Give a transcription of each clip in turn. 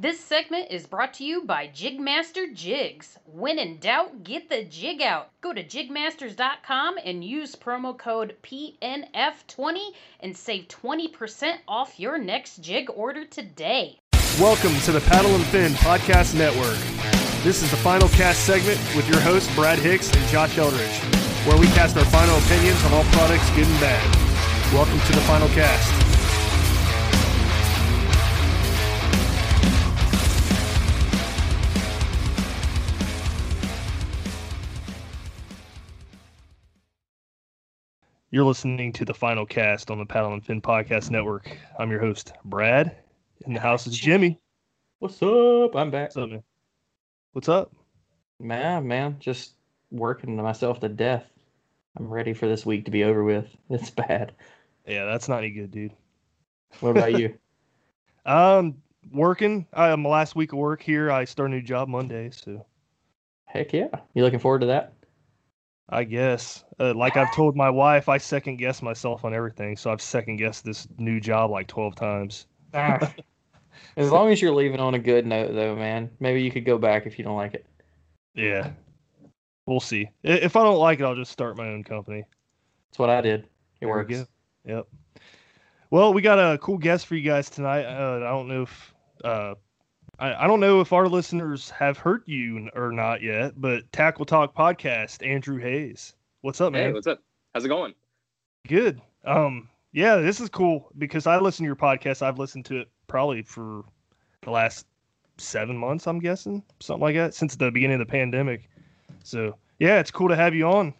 This segment is brought to you by Jigmaster Jigs. When in doubt, get the jig out. Go to jigmasters.com and use promo code PNF20 and save 20% off your next jig order today. Welcome to the Paddle and Fin Podcast Network. This is the final cast segment with your hosts, Brad Hicks and Josh Eldridge, where we cast our final opinions on all products, good and bad. Welcome to the final cast. You're listening to the final cast on the Paddle and Fin Podcast Network. I'm your host, Brad. In the house is Jimmy. What's up? I'm back. What's up, man? What's up? Man, man, just working myself to death. I'm ready for this week to be over with. It's bad. Yeah, that's not any good, dude. What about you? Um, working. I am my last week of work here. I start a new job Monday, so Heck yeah. You looking forward to that? I guess. Uh, like I've told my wife, I second guess myself on everything. So I've second guessed this new job like twelve times. Ah. as long as you're leaving on a good note, though, man. Maybe you could go back if you don't like it. Yeah, we'll see. If I don't like it, I'll just start my own company. That's what I did. It There works. go. Yep. Well, we got a cool guest for you guys tonight. Uh, I don't know if uh, I, I don't know if our listeners have heard you or not yet, but Tackle Talk Podcast, Andrew Hayes. What's up, man? Hey, what's up? How's it going? Good. Um, yeah, this is cool because I listen to your podcast. I've listened to it probably for the last seven months, I'm guessing, something like that, since the beginning of the pandemic. So yeah, it's cool to have you on.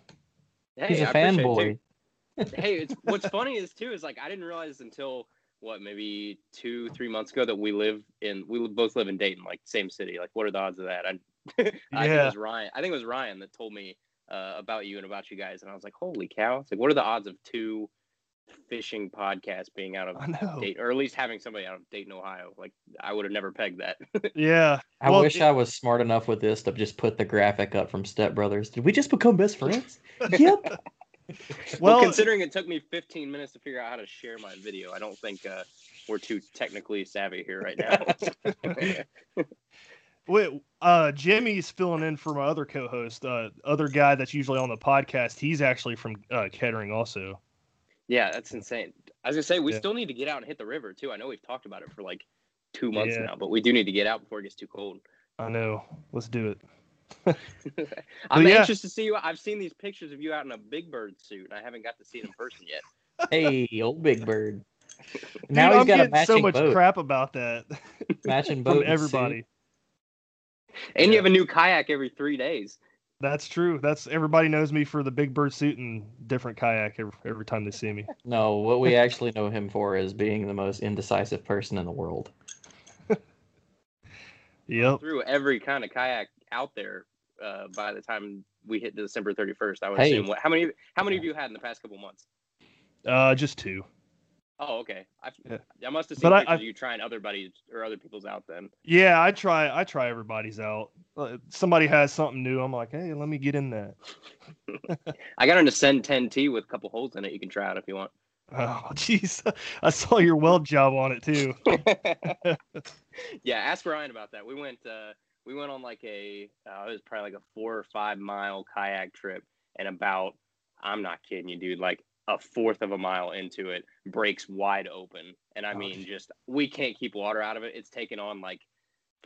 Hey, He's a appreciate it, fanboy. hey, it's, what's funny is too is like I didn't realize until what maybe two three months ago that we live in we both live in Dayton, like same city. Like, what are the odds of that? I, I think it was Ryan. I think it was Ryan that told me uh, about you and about you guys, and I was like, holy cow! It's like, what are the odds of two fishing podcasts being out of I know. Dayton, or at least having somebody out of Dayton, Ohio? Like, I would have never pegged that. Yeah. I Well, wish it- I was smart enough with this to just put the graphic up from Step Brothers. Did we just become best friends? yep. Well, Well, considering it took me 15 minutes to figure out how to share my video, I don't think uh, we're too technically savvy here right now. Wait, uh, Jimmy's filling in for my other co-host, uh, other guy that's usually on the podcast. He's actually from uh, Kettering, also. yeah, that's insane. As I was gonna say we Yeah. still need to get out and hit the river too. I know we've talked about it for like two months Yeah. now, but we do need to get out before it gets too cold. I know. Let's do it. I'm yeah. anxious to see you. I've seen these pictures of you out in a big bird suit. and I haven't got to see it in person yet. Hey, old Big Bird. Dude, Now he's I'm got a getting matching so much boat. crap about that Matching boat. from everybody. And Yeah. you have a new kayak every three days. That's true. That's everybody knows me for the big bird suit and different kayak every, every time they see me. No, what we actually know him for is being the most indecisive person in the world. Yep. Through every kind of kayak out there. Uh, by the time we hit December 31st, I would Hey. assume. What, how many? How many have you had in the past couple months? Uh, just two. Oh, okay. I, Yeah. I must have seen But I- pictures I- of you trying other buddies or other people's out then. Yeah, I try. I try everybody's out. Uh, Somebody has something new. I'm like, hey, let me get in that. I got an Ascend 10T with a couple holes in it. You can try it if you want. Oh, jeez. I saw your weld job on it too. yeah, ask Ryan about that. We went. Uh, we went on like a. Uh, it was probably like a four or five mile kayak trip, and about. I'm not kidding you, dude. Like a fourth of a mile into it, breaks wide open, and I mean, just we can't keep water out of it. It's taken on like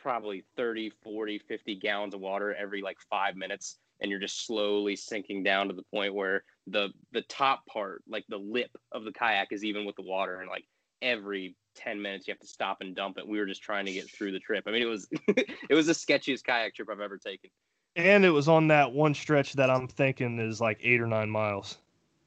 probably 30, 40, 50 gallons of water every like five minutes. And you're just slowly sinking down to the point where the the top part, like the lip of the kayak, is even with the water. And like every 10 minutes you have to stop and dump it. We were just trying to get through the trip. I mean, it was it was the sketchiest kayak trip I've ever taken. And it was on that one stretch that I'm thinking is like eight or nine miles.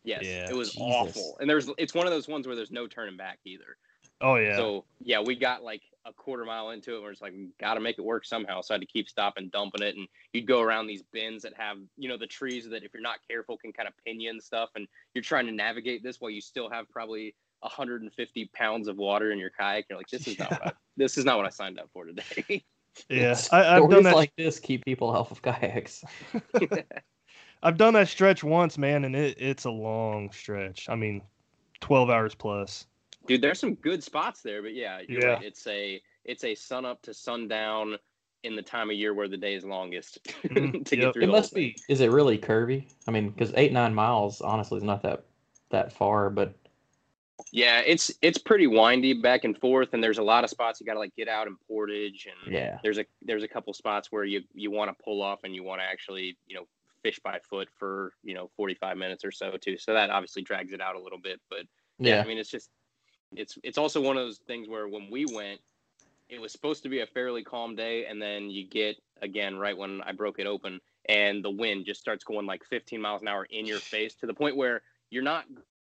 Yes, Yeah, it was Jesus. awful. And there's it's one of those ones where there's no turning back either. Oh yeah. So yeah, we got like a quarter mile into it. And we're just like, got to make it work somehow. So I had to keep stopping, dumping it, and you'd go around these bins that have, you know, the trees that if you're not careful can kind of pin you and stuff. And you're trying to navigate this while you still have probably 150 pounds of water in your kayak. You're like, this is not what I, this is not what I signed up for today. yeah. I, I've done that. like this keep people off of kayaks. I've done that stretch once, man, and it, it's a long stretch. I mean, twelve hours plus. Dude, there's some good spots there, but yeah, you're Yeah. right. It's a it's a sun up to sundown in the time of year where the day is longest Mhm, to yep. get through. It must be. Is it really curvy? I mean, because eight nine miles honestly is not that that far, but Yeah, it's it's pretty windy back and forth, and there's a lot of spots you got to like get out and portage, and yeah, there's a there's a couple spots where you you want to pull off and you want to actually you know fish by foot for you know 45 minutes or so too. So that obviously drags it out a little bit, but yeah, yeah, I mean it's just it's it's also one of those things where when we went, it was supposed to be a fairly calm day, and then you get again right when I broke it open, and the wind just starts going like 15 miles an hour in your face to the point where you're not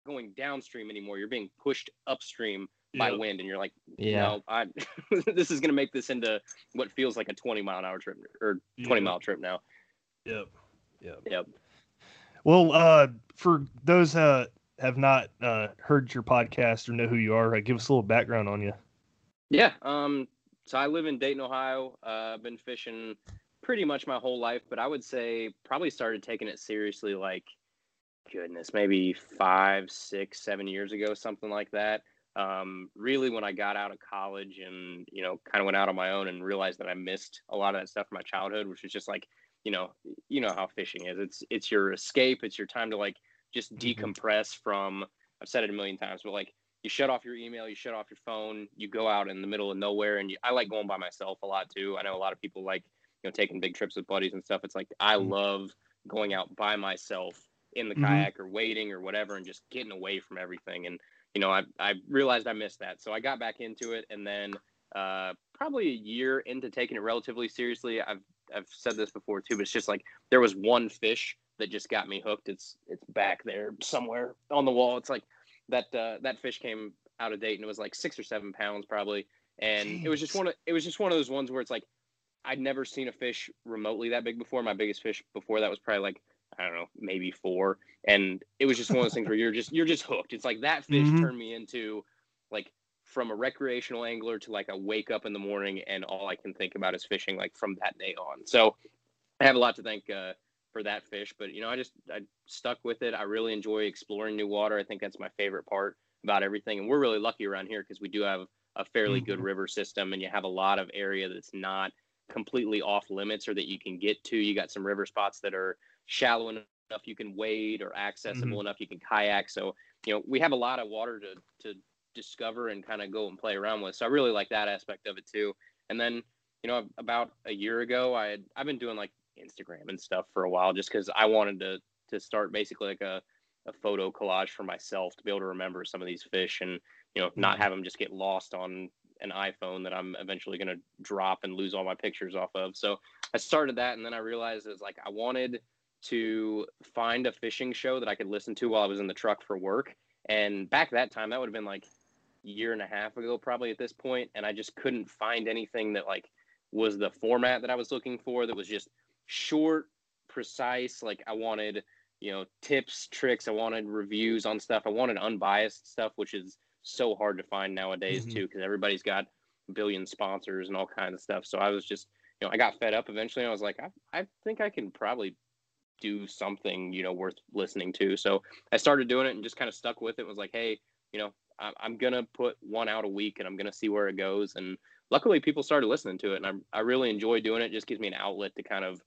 going downstream anymore. You're being pushed upstream by Yep. wind, and you're like, yeah. no, I this is gonna make this into what feels like a 20 mile an hour trip or 20 Yeah. mile trip now. Yep. Yep. Yep. Well, uh, for those uh have not uh heard your podcast or know who you are, uh, give us a little background on you. Yeah. Um. So I live in Dayton, Ohio. Uh, I've been fishing pretty much my whole life, but I would say probably started taking it seriously like, goodness, maybe five, six, seven years ago, something like that. Um, really, when I got out of college and you know, kind of went out on my own and realized that I missed a lot of that stuff from my childhood, which was just like, you know, you know how fishing is. It's it's your escape. It's your time to like just Mhm. decompress from. I've said it a million times, but like you shut off your email, you shut off your phone, you go out in the middle of nowhere, and you, I like going by myself a lot too. I know a lot of people like you know taking big trips with buddies and stuff. It's like I Mhm. love going out by myself in the Mhm. kayak or waiting or whatever, and just getting away from everything. And you know, I I realized I missed that, so I got back into it, and then uh, probably a year into taking it relatively seriously, I've I've said this before too, but it's just like there was one fish that just got me hooked. It's it's back there somewhere on the wall. It's like that uh, that fish came out of date and it was like six or seven pounds probably, and it was just one of it was just one of those ones where it's like I'd never seen a fish remotely that big before. My biggest fish before that was probably like I don't know maybe four, and it was just one of those things where you're just you're just hooked. It's like that fish Mhm. turned me into like from a recreational angler to like I wake up in the morning and all I can think about is fishing like from that day on. So I have a lot to thank uh, for that fish, but you know I just I stuck with it. I really enjoy exploring new water. I think that's my favorite part about everything, and we're really lucky around here because we do have a fairly good Mhm. river system, and you have a lot of area that's not completely off limits or that you can get to. You got some river spots that are shallow enough you can wade or accessible enough you can kayak. So you know we have a lot of water to to discover and kind of go and play around with. So I really like that aspect of it too. And then you know about a year ago I had I've been doing like Instagram and stuff for a while just because I wanted to to start basically like a a photo collage for myself to be able to remember some of these fish and you know not Mhm. have them just get lost on an iPhone that I'm eventually going to drop and lose all my pictures off of. So I started that and then I realized it's like I wanted to find a fishing show that I could listen to while I was in the truck for work. And back that time, that would have been like a year and a half ago, probably at this point, and I just couldn't find anything that like was the format that I was looking for. That was just short, precise. Like I wanted, you know, tips, tricks. I wanted reviews on stuff. I wanted unbiased stuff, which is so hard to find nowadays Mhm. too, because everybody's got a billion sponsors and all kinds of stuff. So I was just, you know, I got fed up eventually. And I was like, I, I think I can probably do something, you know, worth listening to. So I started doing it and just kind of stuck with it. Was like, hey, you know, I, I'm gonna put one out a week and I'm gonna see where it goes. And luckily, people started listening to it, and I I really enjoy doing it. it just gives me an outlet to kind of,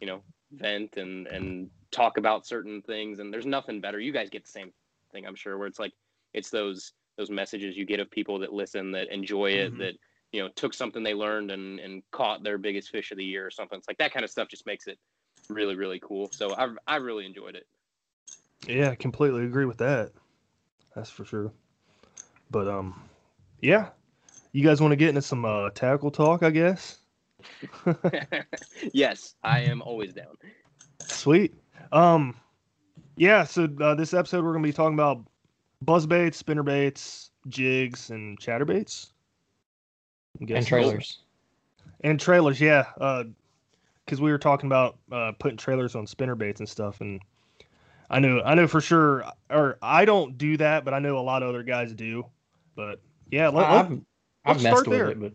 you know, vent and and talk about certain things. And there's nothing better. You guys get the same thing, I'm sure, where it's like it's those those messages you get of people that listen, that enjoy it, Mhm. that you know took something they learned and and caught their biggest fish of the year or something. It's like that kind of stuff just makes it really really cool. So I I really enjoyed it. Yeah, I completely agree with that. That's for sure. But um, yeah, you guys want to get into some uh, tackle talk, I guess. yes, I am always down. Sweet. Um, yeah. So uh, this episode we're gonna be talking about buzz baits, spinner baits, jigs, and chatterbaits. I'm And trailers. And trailers, yeah. Uh, because we were talking about uh putting trailers on spinner baits and stuff, and I know, I know for sure, or I don't do that, but I know a lot of other guys do. But yeah, let, let, I've, I've let's messed start with there. it, but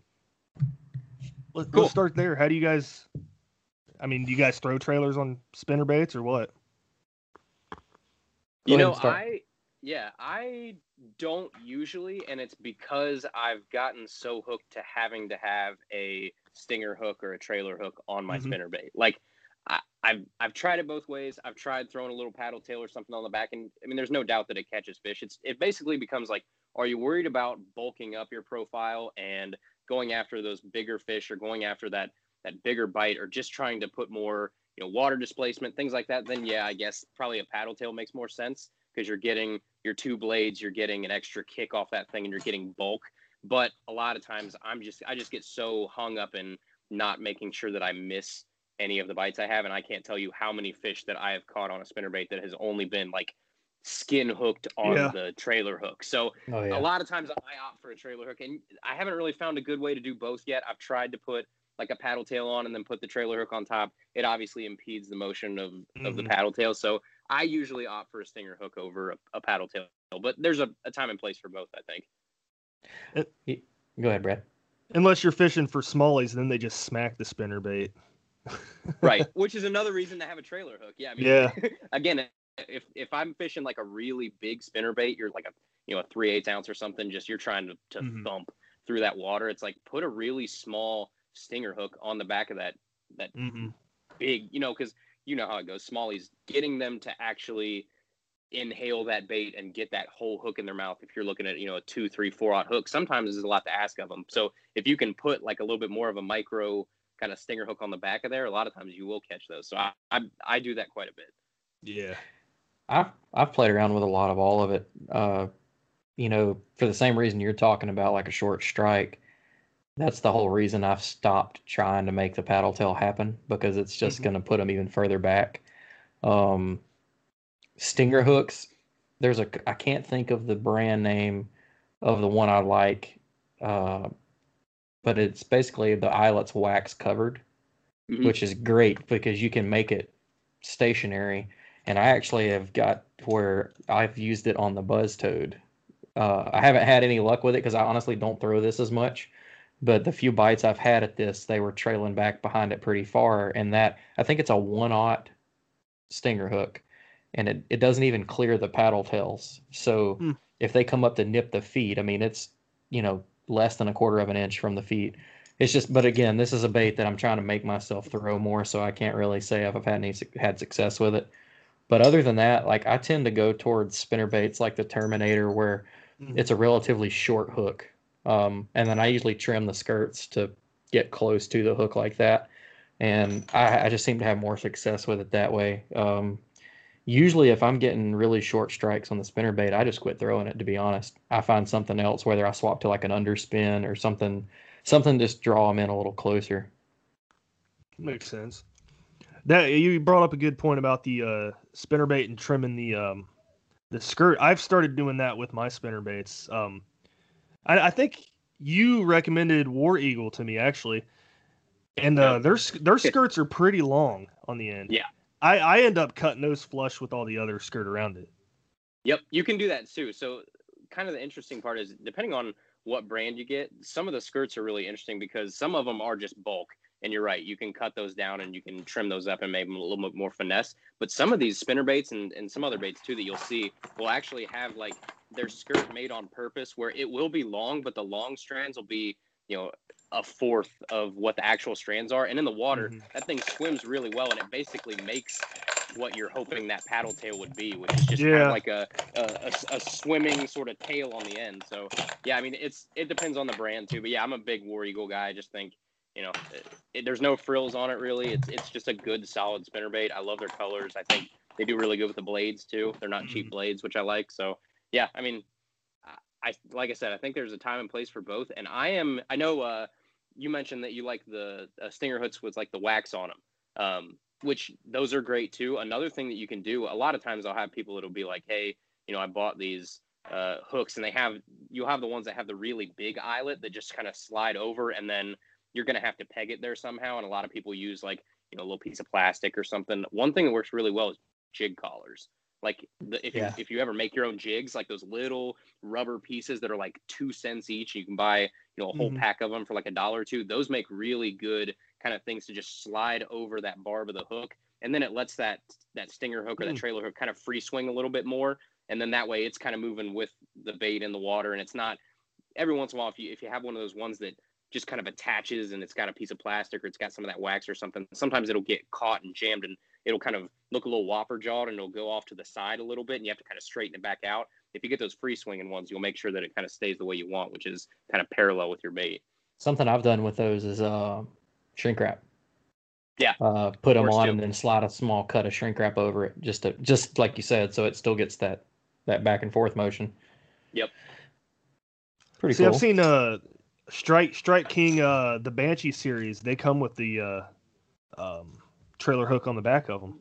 let, Cool. us start there. How do you guys? I mean, do you guys throw trailers on spinner baits or what? Go you know. I yeah, I don't usually, and it's because I've gotten so hooked to having to have a stinger hook or a trailer hook on my Mhm. spinner bait. Like I, I've I've tried it both ways. I've tried throwing a little paddle tail or something on the back, and I mean, there's no doubt that it catches fish. It's it basically becomes like, are you worried about bulking up your profile and going after those bigger fish, or going after that that bigger bite, or just trying to put more you know water displacement, things like that? Then yeah, I guess probably a paddle tail makes more sense because you're getting your two blades, you're getting an extra kick off that thing, and you're getting bulk. But a lot of times, I'm just I just get so hung up in not making sure that I miss any of the bites I have, and I can't tell you how many fish that I have caught on a spinnerbait that has only been like skin hooked on Yeah. the trailer hook. So oh yeah, a lot of times I opt for a trailer hook, and I haven't really found a good way to do both yet. I've tried to put like a paddle tail on and then put the trailer hook on top. It obviously impedes the motion of, of the Mhm. paddle tail, so I usually opt for a stinger hook over a, a paddle tail. But there's a, a time and place for both, I think. go ahead, Brad. Unless you're fishing for smallies, then they just smack the spinner bait. right which is another reason to have a trailer hook yeah I mean, Yeah. again if if i'm fishing like a really big spinner bait you're like a you know a three eighths ounce or something just you're trying to, to Mhm. thump through that water it's like put a really small stinger hook on the back of that that hmm big you know because you know how it goes smallies getting them to actually inhale that bait and get that whole hook in their mouth if you're looking at you know a two three four out hook sometimes is a lot to ask of them so if you can put like a little bit more of a micro kind of stinger hook on the back of there a lot of times you will catch those so i i, I do that quite a bit Yeah. I've I've played around with a lot of all of it. Uh, you know, for the same reason you're talking about, like a short strike. That's the whole reason I've stopped trying to make the paddle tail happen because it's just Mhm. going to put them even further back. Um, stinger hooks. There's a I can't think of the brand name of the one I like, uh, but it's basically the eyelet's wax covered Mhm. which is great because you can make it stationary. And I actually have got where I've used it on the Buzz Toad. Uh, I haven't had any luck with it because I honestly don't throw this as much. But the few bites I've had at this, they were trailing back behind it pretty far. And that I think it's a one aught stinger hook, and it, it doesn't even clear the paddle tails. So Hmm. if they come up to nip the feet, I mean it's you know less than a quarter of an inch from the feet. It's just, but again, this is a bait that I'm trying to make myself throw more, so I can't really say if I've had any had success with it. But other than that, like I tend to go towards spinner baits like the Terminator, where Mhm. it's a relatively short hook, um, and then I usually trim the skirts to get close to the hook like that, and I, I just seem to have more success with it that way. Um, usually, if I'm getting really short strikes on the spinner bait, I just quit throwing it. To be honest, I find something else, whether I swap to like an underspin or something, something just draw them in a little closer. Makes sense. That you brought up a good point about the uh, spinner bait and trimming the um, the skirt. I've started doing that with my spinner baits. Um, I, I think you recommended War Eagle to me actually, and uh, their their skirts are pretty long on the end. Yeah. I, I end up cutting those flush with all the other skirt around it. Yep, you can do that too. So, kind of the interesting part is depending on what brand you get, some of the skirts are really interesting because some of them are just bulk. And you're right, you can cut those down and you can trim those up and make them a little bit more finesse. But some of these spinner baits and, and some other baits too that you'll see will actually have like their skirt made on purpose where it will be long, but the long strands will be, you know, a fourth of what the actual strands are. And in the water, Mhm. that thing swims really well and it basically makes what you're hoping that paddle tail would be, which is just kind of like a, a, a, a swimming sort of tail on the end. So yeah, I mean it's it depends on the brand too. But yeah, I'm a big War Eagle guy. I just think you know it, it- there's no frills on it really. It's it's just a good solid spinnerbait. I love their colors. I think they do really good with the blades too. They're not cheap blades, which I like. So yeah, I mean, I- like I said, I think there's a time and place for both. And I am I know uh, you mentioned that you like the uh, stinger hooks with like the wax on them, um, which those are great too. Another thing that you can do, a lot of times I'll have people that'll be like, hey, you know, I bought these uh, hooks, and they have you'll have the ones that have the really big eyelet that just kind of slide over, and then you're gonna have to peg it there somehow. And a lot of people use like you know a little piece of plastic or something. One thing that works really well is jig collars. Like the, if Yeah. you if you ever make your own jigs, like those little rubber pieces that are like two cents each, you can buy you know a whole Mhm. pack of them for like a dollar or two. Those make really good kind of things to just slide over that barb of the hook, and then it lets that that stinger hook or that Mm. trailer hook kind of free swing a little bit more, and then that way it's kind of moving with the bait in the water, and it's not every once in a while if you if you have one of those ones that just kind of attaches and it's got a piece of plastic or it's got some of that wax or something. Sometimes it'll get caught and jammed and it'll kind of look a little whopper jawed and it'll go off to the side a little bit and you have to kind of straighten it back out. If you get those free swinging ones, you'll make sure that it kind of stays the way you want, which is kind of parallel with your bait. Something I've done with those is uh, shrink wrap. Yeah. Uh, put them on too. and then slide a small cut of shrink wrap over it, just to just like you said, so it still gets that that back and forth motion. Yep. Pretty cool. See, cool. I've seen uh, Strike Strike King, uh, the Banshee series. They come with the uh, um, trailer hook on the back of them.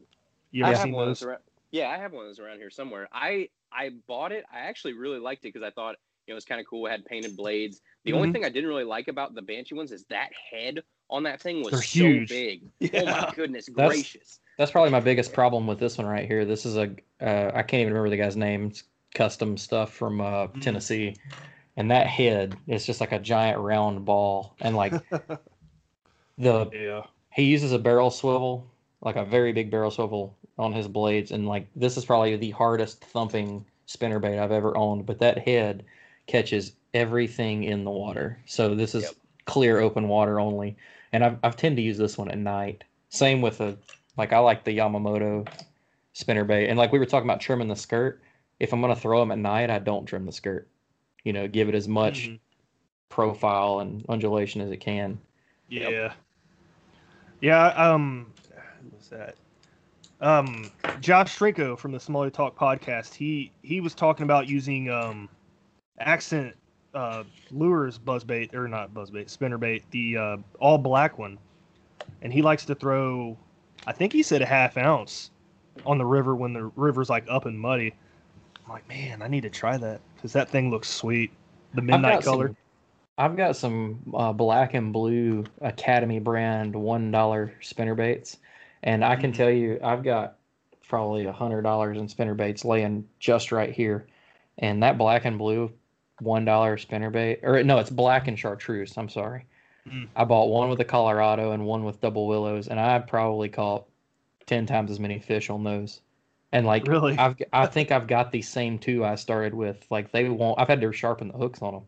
You I ever have seen one those? those around, yeah, I have one of those around here somewhere. I I bought it. I actually really liked it because I thought you know it was kind of cool. It had painted blades. The only Mhm. thing I didn't really like about the Banshee ones is that head on that thing was They're so huge. big. Yeah. Oh my goodness That's- gracious! That's probably my biggest problem with this one right here. This is a uh, I can't even remember the guy's name. It's custom stuff from uh, Mhm. Tennessee, and that head is just like a giant round ball, and like the yeah. he uses a barrel swivel, like a very big barrel swivel on his blades, and like this is probably the hardest thumping spinnerbait I've ever owned. But that head catches everything in the water. So this is Yep. clear open water only, and I've I've tend to use this one at night. Same with a like I like the Yamamoto spinnerbait, and like we were talking about trimming the skirt. If I'm gonna throw them at night, I don't trim the skirt. You know, give it as much Mhm. profile and undulation as it can. Yeah. Yeah. Um, who was that? Um, Josh Strinko from the Smalley Talk podcast. He he was talking about using um, accent uh, lures buzzbait or not buzzbait spinnerbait, the uh, all black one, and he likes to throw. I think he said a half ounce on the river when the river's like up and muddy. I'm like, man, I need to try that because that thing looks sweet. The I've midnight some- color. I've got some uh, black and blue Academy brand one dollar spinner baits, and I can Mhm. tell you I've got probably a hundred dollars in spinner baits laying just right here, and that black and blue one dollar spinner bait or no, it's black and chartreuse. I'm sorry. Mm. I bought one with a Colorado and one with double willows, and I probably caught ten times as many fish on those. And like Really? I've I think I've got the same two I started with. Like they won't. I've had to sharpen the hooks on them.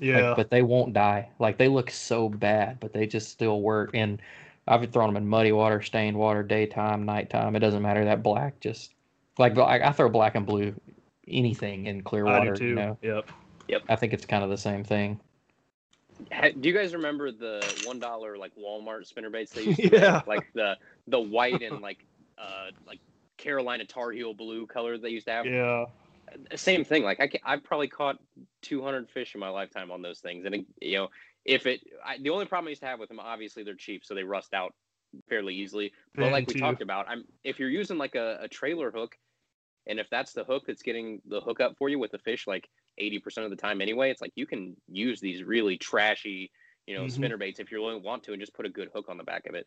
Like, Yeah. but they won't die. Like they look so bad, but they just still work. And I've thrown them in muddy water, stained water, daytime, nighttime. It doesn't matter. That black just like I, I throw black and blue, anything in clear I water. do too. You know, Yep. Yep. I think it's kind of the same thing. Do you guys remember the one dollar like Walmart spinner baits they used to Yeah. make? Like the the white and like uh like Carolina Tar Heel blue color they used to have. Yeah. Same thing. Like I I've probably caught 200 fish in my lifetime on those things, and you know if it I, the only problem I used to have with them, obviously they're cheap, so they rust out fairly easily. But Bend like we too. talked about, I'm if you're using like a, a trailer hook, and if that's the hook that's getting the hook up for you with the fish, like 80% of the time anyway, it's like you can use these really trashy, you know, Mhm. spinner baits if you really want to, and just put a good hook on the back of it.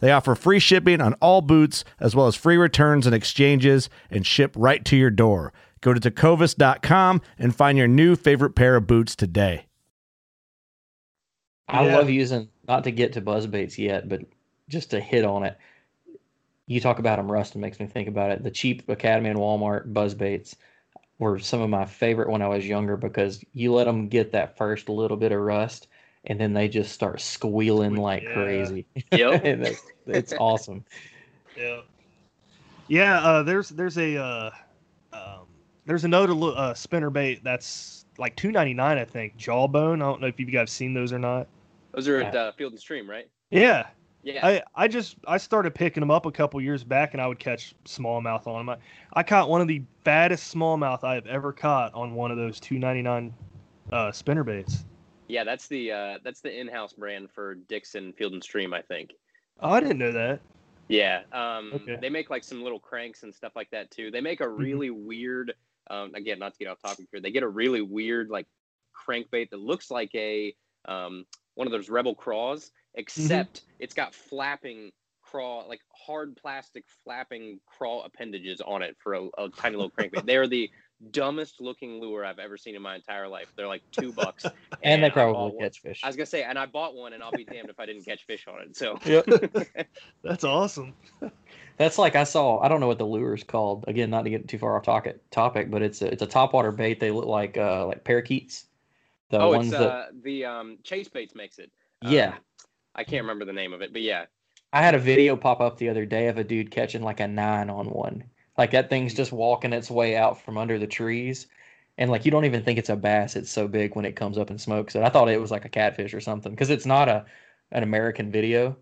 They offer free shipping on all boots, as well as free returns and exchanges, and ship right to your door. Go to tecovas.com and find your new favorite pair of boots today. I Yeah. love using not to get to buzz baits yet, but just to hit on it. You talk about them rust and makes me think about it. The cheap Academy and Walmart buzz baits were some of my favorite when I was younger because you let them get that first little bit of rust and then they just start squealing like Yeah. crazy. Yep. And it's, it's awesome. Yeah. Yeah, uh, there's there's a uh, um, there's another uh, spinner bait that's like two ninety nine, I think. Jawbone. I don't know if you guys have seen those or not. Those are at uh, Field and Stream, right? Yeah, Yeah. I I just I started picking them up a couple years back, and I would catch smallmouth on them. I, I caught one of the baddest smallmouth I have ever caught on one of those two ninety nine uh, spinner baits. Yeah, that's the uh, that's the in-house brand for Dick's and Field and Stream, I think. Oh, I didn't know that. Yeah. Um, Okay. They make like some little cranks and stuff like that too. They make a really weird. Um, again, not to get off topic here, they get a really weird like crankbait that looks like a um, one of those Rebel craws, except it's got flapping craw, like hard plastic flapping craw appendages on it for a, a tiny little crankbait. they are the dumbest looking lure I've ever seen in my entire life. They're like two bucks, And they I bought probably one. catch fish. I was gonna say, and I bought one, and I'll be damned if I didn't catch fish on it. So That's awesome. That's like I saw. I don't know what the lure is called. Again, not to get too far off topic, topic, but it's a it's a topwater bait. They look like uh like parakeets. The oh, ones it's that uh, the um, Chase Baits makes it. Yeah. Um, I can't remember the name of it, but yeah, I had a video pop up the other day of a dude catching like a nine on one. Like that thing's just walking its way out from under the trees. And like you don't even think it's a bass. It's so big when it comes up and smokes it. I thought it was like a catfish or something because it's not a an American video.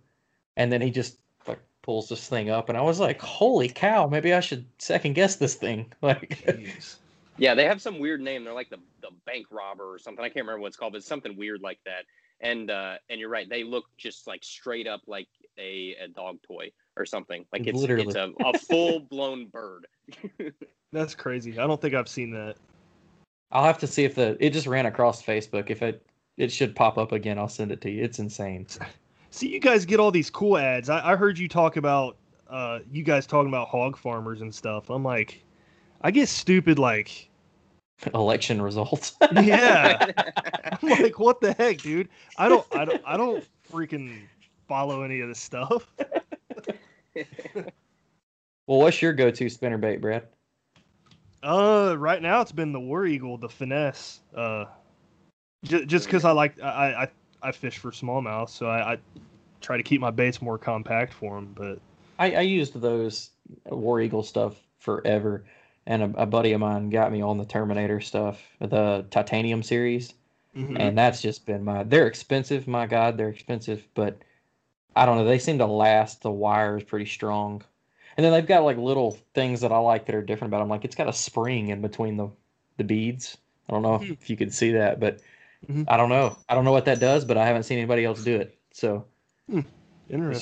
And then he just like pulls this thing up, and I was like, "Holy cow! Maybe I should second guess this thing." Like, Jeez. yeah, they have some weird name. They're like the the bank robber or something. I can't remember what it's called, but it's something weird like that. And uh, and you're right, they look just like straight up like a, a dog toy or something. Like it's Literally. it's a, a full blown bird. That's crazy. I don't think I've seen that. I'll have to see if the it just ran across Facebook. If it it should pop up again, I'll send it to you. It's insane. See, you guys get all these cool ads. I, I heard you talk about uh, you guys talking about hog farmers and stuff. I'm like, I get stupid. Like, Election results. yeah, I'm like, what the heck, dude? I don't, I don't, I don't freaking follow any of this stuff. Well, what's your go-to spinner bait, Brad? Uh, right now it's been the War Eagle, the finesse. Uh, j- just because I like, I, I, I fish for smallmouth, so I, I try to keep my baits more compact for them. But I, I used those War Eagle stuff forever, and a, a buddy of mine got me on the Terminator stuff, the Titanium series, Mhm. and that's just been my. They're expensive, my God, they're expensive, but I don't know. They seem to last. The wire is pretty strong, and then they've got like little things that I like that are different about them. Like it's got a spring in between the the beads. I don't know Hmm. if you could see that, but Mhm. I don't know. I don't know what that does, but I haven't seen anybody else do it. So it's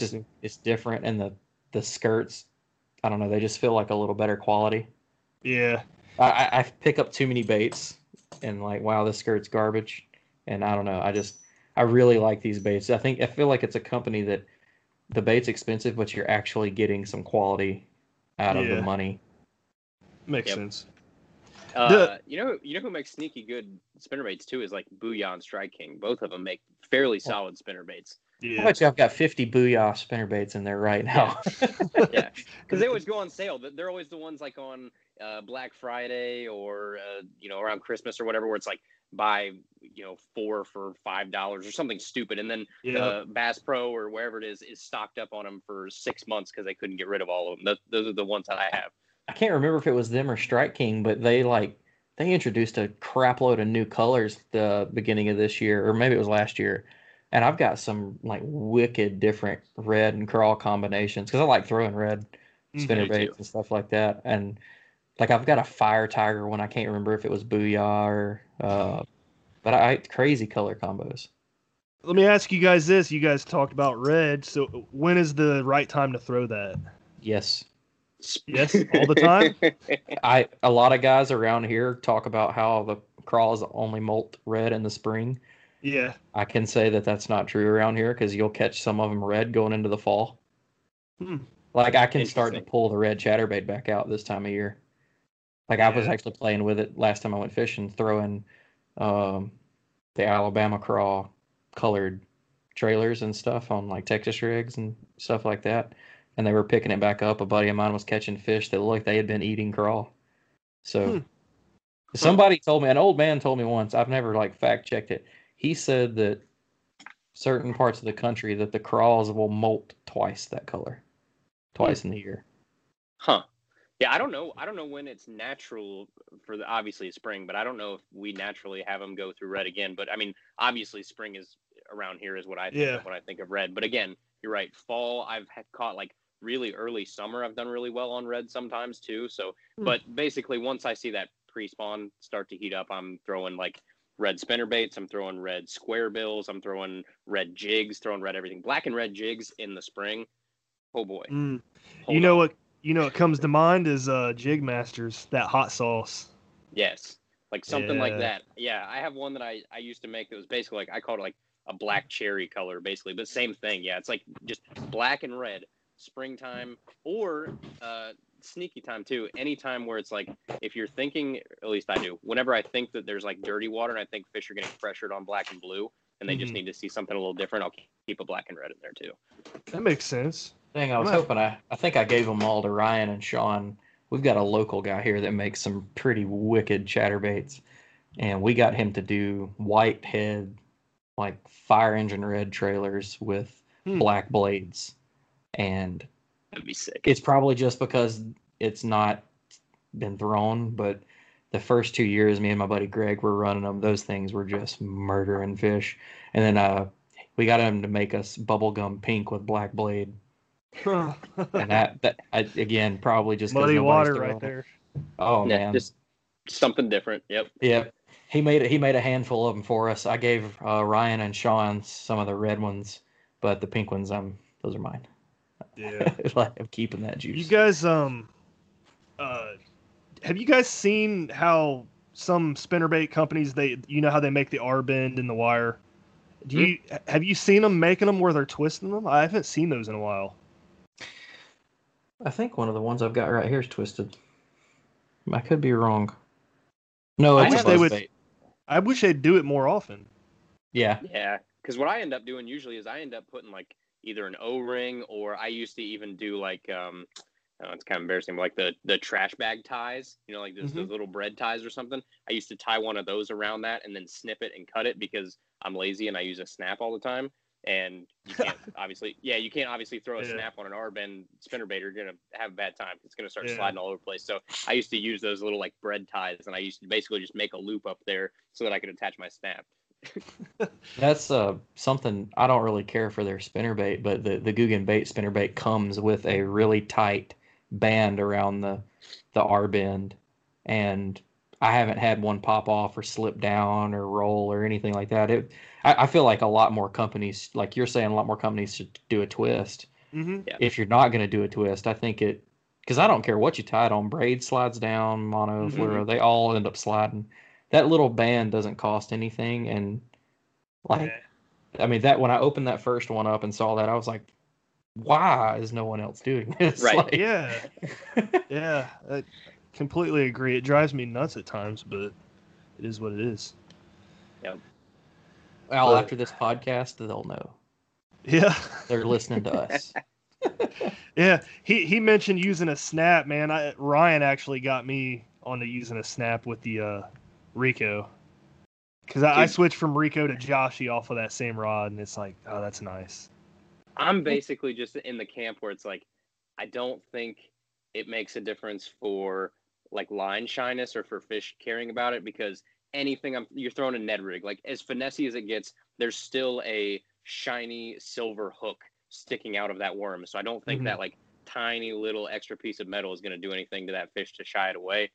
just interesting. it's different, and the the skirts. I don't know. They just feel like a little better quality. yeah, I, I, I pick up too many baits, and like, wow, this skirt's garbage. And I don't know. I just I really like these baits. I think I feel like it's a company that the bait's expensive, but you're actually getting some quality out of Yeah. the money. makes Yep. sense. Uh, you know, you know who makes sneaky good spinnerbaits too is like Booyah and Strike King. Both of them make fairly solid spinnerbaits. I Yeah, bet you I've got 50 Booyah spinner baits in there right now. Yeah, because they always go on sale. Th- They're always the ones like on uh, Black Friday or uh, you know around Christmas or whatever, where it's like buy you know four for five dollars or something stupid, and then yeah. uh, Bass Pro or wherever it is is stocked up on them for six months because they couldn't get rid of all of them. Th- those are the ones that I have. I can't remember if it was them or Strike King, but they like they introduced a crap load of new colors the beginning of this year, or maybe it was last year. And I've got some like wicked different red and crawl combinations because I like throwing red Mhm. spinner baits and stuff like that. And like I've got a fire tiger one. I can't remember if it was Booyah or, uh, but I crazy color combos. Let me ask you guys this: You guys talked about red, so when is the right time to throw that? Yes. Yes, all the time. I a lot of guys around here talk about how the craws only molt red in the spring. Yeah. I can say that that's not true around here because you'll catch some of them red going into the fall. Hmm. Like I can start to pull the red chatterbait back out this time of year. Like I was actually playing with it last time I went fishing, throwing um, the Alabama craw colored trailers and stuff on like Texas rigs and stuff like that. And they were picking it back up. A buddy of mine was catching fish that looked like they had been eating craw. So Hmm. somebody told me, an old man told me once, I've never like fact checked it. He said that certain parts of the country that the craws will molt twice that color. Twice in the year. Huh. Yeah, I don't know. I don't know when it's natural for the obviously spring, but I don't know if we naturally have them go through red again. But I mean, obviously spring is around here is what I think Yeah. of when I think of red. But again, you're right. Fall, I've had caught like really early summer. I've done really well on red sometimes too. So, Hmm. but basically, once I see that pre-spawn start to heat up, I'm throwing like red spinner baits. I'm throwing red square bills. I'm throwing red jigs. Throwing red everything. Black and red jigs in the spring. Oh boy. Mm. You know on. what? You know what comes to mind is uh, Jig Masters, that hot sauce. Yes, like something like that. Yeah, I have one that I I used to make that was basically like I called it like a black cherry color, basically, but same thing. Yeah, it's like just black and red, springtime or uh, sneaky time too. Anytime where it's like if you're thinking, at least I do. Whenever I think that there's like dirty water and I think fish are getting pressured on black and blue, and they just Mhm. need to see something a little different, I'll keep a black and red in there too. That makes sense. Dang, I was Right. hoping I I think I gave them all to Ryan and Sean. We've got a local guy here that makes some pretty wicked chatterbaits. And we got him to do white head, like fire engine red trailers with Hmm. black blades. And That'd be sick. it's probably just because it's not been thrown, but the first two years me and my buddy Greg were running them, those things were just murdering fish. And then uh we got him to make us bubblegum pink with black blade. And that, that I, again, probably just Muddy nobody's water right there. Oh Yeah, man, just something different. Yep. yeah. He made it. He made a handful of them for us. I gave uh, Ryan and Sean some of the red ones, but the pink ones, um, those are mine. Yeah. like, I'm keeping that juice. You guys, um, uh, have you guys seen how some spinnerbait companies they, you know how they make the R bend in the wire? Do you have you seen them making them where they're twisting them? I haven't seen those in a while. I think one of the ones I've got right here is twisted. I could be wrong. No, I it's a wish they would- buzzbait. I wish they'd do it more often. Yeah, Yeah, because what I end up doing usually is I end up putting like either an O ring or I used to even do like um, I know, it's kind of embarrassing, but like the the trash bag ties, you know, like those, those little bread ties or something. I used to tie one of those around that and then snip it and cut it because I'm lazy and I use a snap all the time. And you can't obviously, yeah, you can't obviously throw a Yeah. snap on an R bend spinnerbait. You're gonna have a bad time. It's gonna start Yeah. sliding all over the place. So I used to use those little like bread ties, and I used to basically just make a loop up there so that I could attach my snap. that's uh something I don't really care for their spinnerbait, but the the Googan Baits spinnerbait comes with a really tight band around the the R bend, and I haven't had one pop off or slip down or roll or anything like that. It I, I feel like a lot more companies, like you're saying, a lot more companies should do a twist. Mm-hmm. if you're not going to do a twist, I think it because I don't care what you tie it on. Braid slides down, mono, Mhm. fluoro, they all end up sliding. That little band doesn't cost anything, and like I mean that when I opened that first one up and saw that, I was like, why is no one else doing this? Right. Like- Yeah, yeah, I completely agree. It drives me nuts at times, but it is what it is. Yep. well, But- after this podcast, they'll know Yeah, they're listening to us. yeah. He he mentioned using a snap, man. I Ryan actually got me onto using a snap with the uh, Rico, because I, I switched from Rico to Joshy off of that same rod, and it's like, oh, that's nice. I'm basically just in the camp where it's like, I don't think it makes a difference for like line shyness or for fish caring about it because anything I'm you're throwing a Ned rig like as finessey as it gets, there's still a shiny silver hook sticking out of that worm. So I don't think Mhm. that like tiny little extra piece of metal is going to do anything to that fish to shy it away.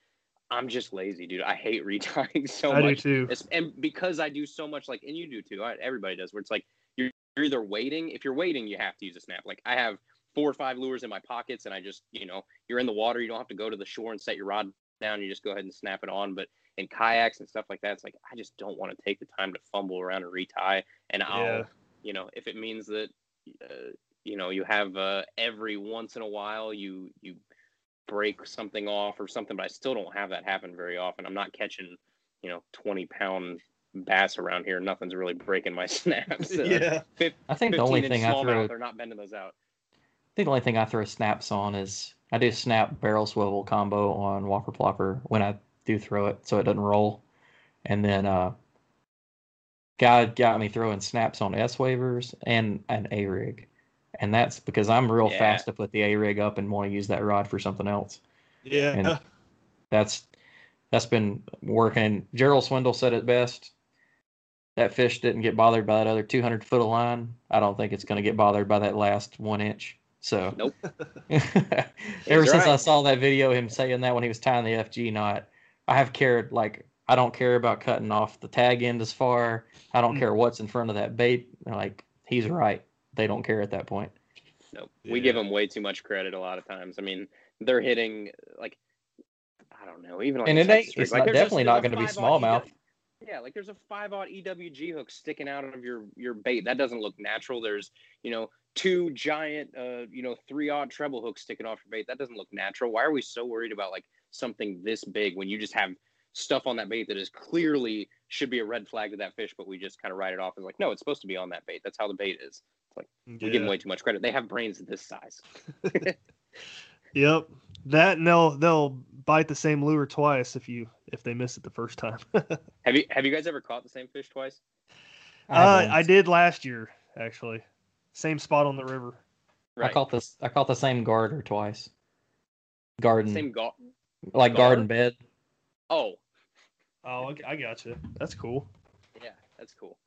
I'm just lazy, dude. I hate retying so I much. do too. It's, and because I do so much, like, and you do too. I, everybody does. Where it's like you're, you're either waiting. If you're waiting, you have to use a snap. Like I have four or five lures in my pockets, and I just, you know, you're in the water. You don't have to go to the shore and set your rod down. You just go ahead and snap it on. But in kayaks and stuff like that, it's like I just don't want to take the time to fumble around and retie. And I'll, Yeah. you know, if it means that, uh, you know, you have uh, every once in a while you you break something off or something, but I still don't have that happen very often. I'm not catching, you know, 20 pound bass around here. Nothing's really breaking my snaps. Uh, yeah. fif- I think the only thing I throw, smallmouth, I they're not bending those out. Think the only thing I throw snaps on is I do snap barrel swivel combo on Whopper Plopper when I do throw it, so it doesn't roll. And then uh, guy got me throwing snaps on S-Wavers and an A rig, and that's because I'm real Yeah. fast to put the A rig up and want to use that rod for something else. Yeah. And- That's that's been working. Gerald Swindle said it best. That fish didn't get bothered by that other 200 foot of line. I don't think it's going to get bothered by that last one inch. So Nope. Ever He's since I saw that video, him saying that when he was tying the FG knot, I have cared like I don't care about cutting off the tag end as far. I don't Mm. care what's in front of that bait. Like he's right. They don't care at that point. Nope. We give them way too much credit a lot of times. I mean, they're hitting like I don't know, even like And it ain't- it's like, not- definitely there's not gonna be 5-aught smallmouth. Yeah, like there's a five aught EWG hook sticking out of your your bait. That doesn't look natural. There's you know two giant uh you know three odd treble hooks sticking off your bait. That doesn't look natural. Why are we so worried about like something this big when you just have stuff on that bait that is clearly should be a red flag to that fish, but we just kind of write it off and like no, it's supposed to be on that bait. That's how the bait is. It's like yeah. we give them way too much credit. They have brains this size. Yep. That and they'll they'll bite the same lure twice if you if they miss it the first time. uh, Have you have you guys ever caught the same fish twice? have I once- did last year actually. Same spot on the river. I caught this. I caught the same garter twice. Garden, same go- like gar- garden bed. Oh, Oh, I, I got you. That's cool. yeah, that's cool.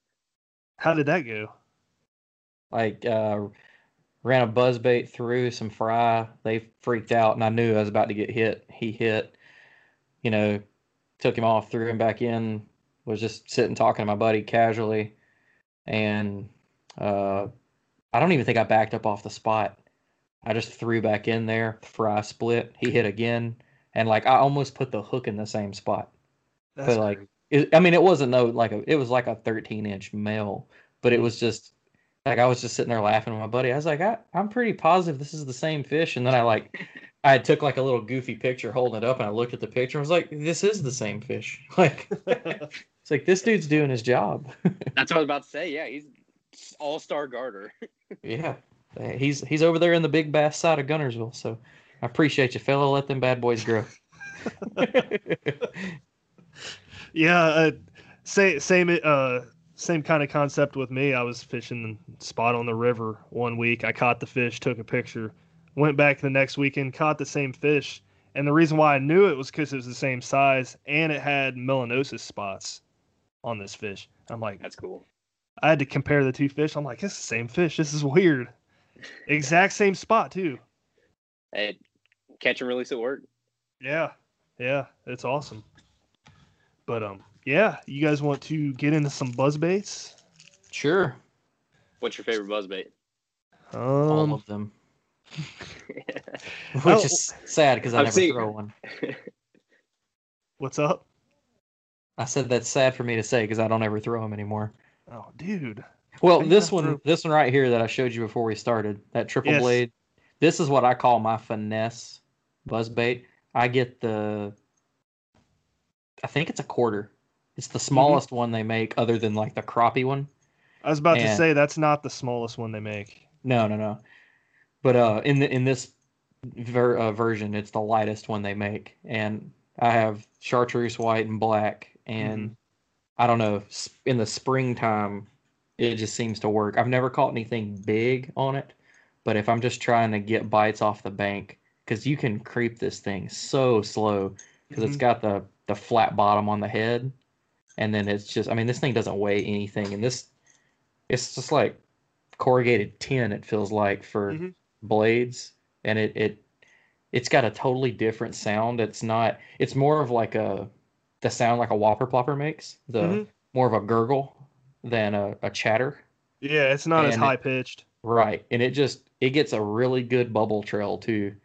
How did that go? Like uh, ran a buzz bait through some fry. They freaked out, and I knew I was about to get hit. He hit. You know, took him off, threw him back in. Was just sitting talking to my buddy casually, and uh, I don't even think I backed up off the spot. I just threw back in there. Fry split. He hit again, and like I almost put the hook in the same spot. That's but like it, I mean, it wasn't no like a it was like a 13 inch male, but it was just like I was just sitting there laughing with my buddy. I was like, I, I'm pretty positive this is the same fish. And then I like I took like a little goofy picture holding it up, and I looked at the picture and was like, this is the same fish. Like it's like this dude's doing his job. That's what I was about to say. Yeah, he's all star garter. yeah, he's he's over there in the big bass side of Guntersville. So I appreciate you, fella. Let them bad boys grow. yeah, uh, same same uh same kind of concept with me. I was fishing the spot on the river one week. I caught the fish, took a picture, went back the next weekend, caught the same fish. And the reason why I knew it was because it was the same size and it had melanosis spots on this fish. I'm like, That's cool. I had to compare the two fish. I'm like, it's the same fish. This is weird. Exact same spot too. Hey, catch and release at work. Yeah, yeah, it's awesome. But um, yeah, you guys want to get into some buzz baits? sure, What's your favorite buzzbait? all Um, of them. Which Oh. is sad because I I've never seen- throw one. what's up? I said that's sad for me to say because I don't ever throw them anymore. Oh, dude. Well, this one, through. this one right here that I showed you before we started, that triple Yes. blade. This is what I call my finesse buzz bait. I get the, I think it's a quarter. It's Mm-hmm. the smallest one they make, other than like the crappie one. I was about to say that's not the smallest one they make. No, no, no. But uh, in the in this ver- uh, version, it's the lightest one they make, and I have chartreuse white and black, and I don't know. In the springtime, it just seems to work. I've never caught anything big on it, but if I'm just trying to get bites off the bank, because you can creep this thing so slow, because it's Mhm. got the the flat bottom on the head, and then it's just. I mean, this thing doesn't weigh anything, and this, it's just like corrugated tin. It feels like for Mhm. blades, and it it it's got a totally different sound. It's not. It's more of like a the sound like a whopper plopper makes. The Mhm. more of a gurgle than a, a chatter. Yeah, it's not as And it- high pitched. Right, and it just it gets a really good bubble trail too.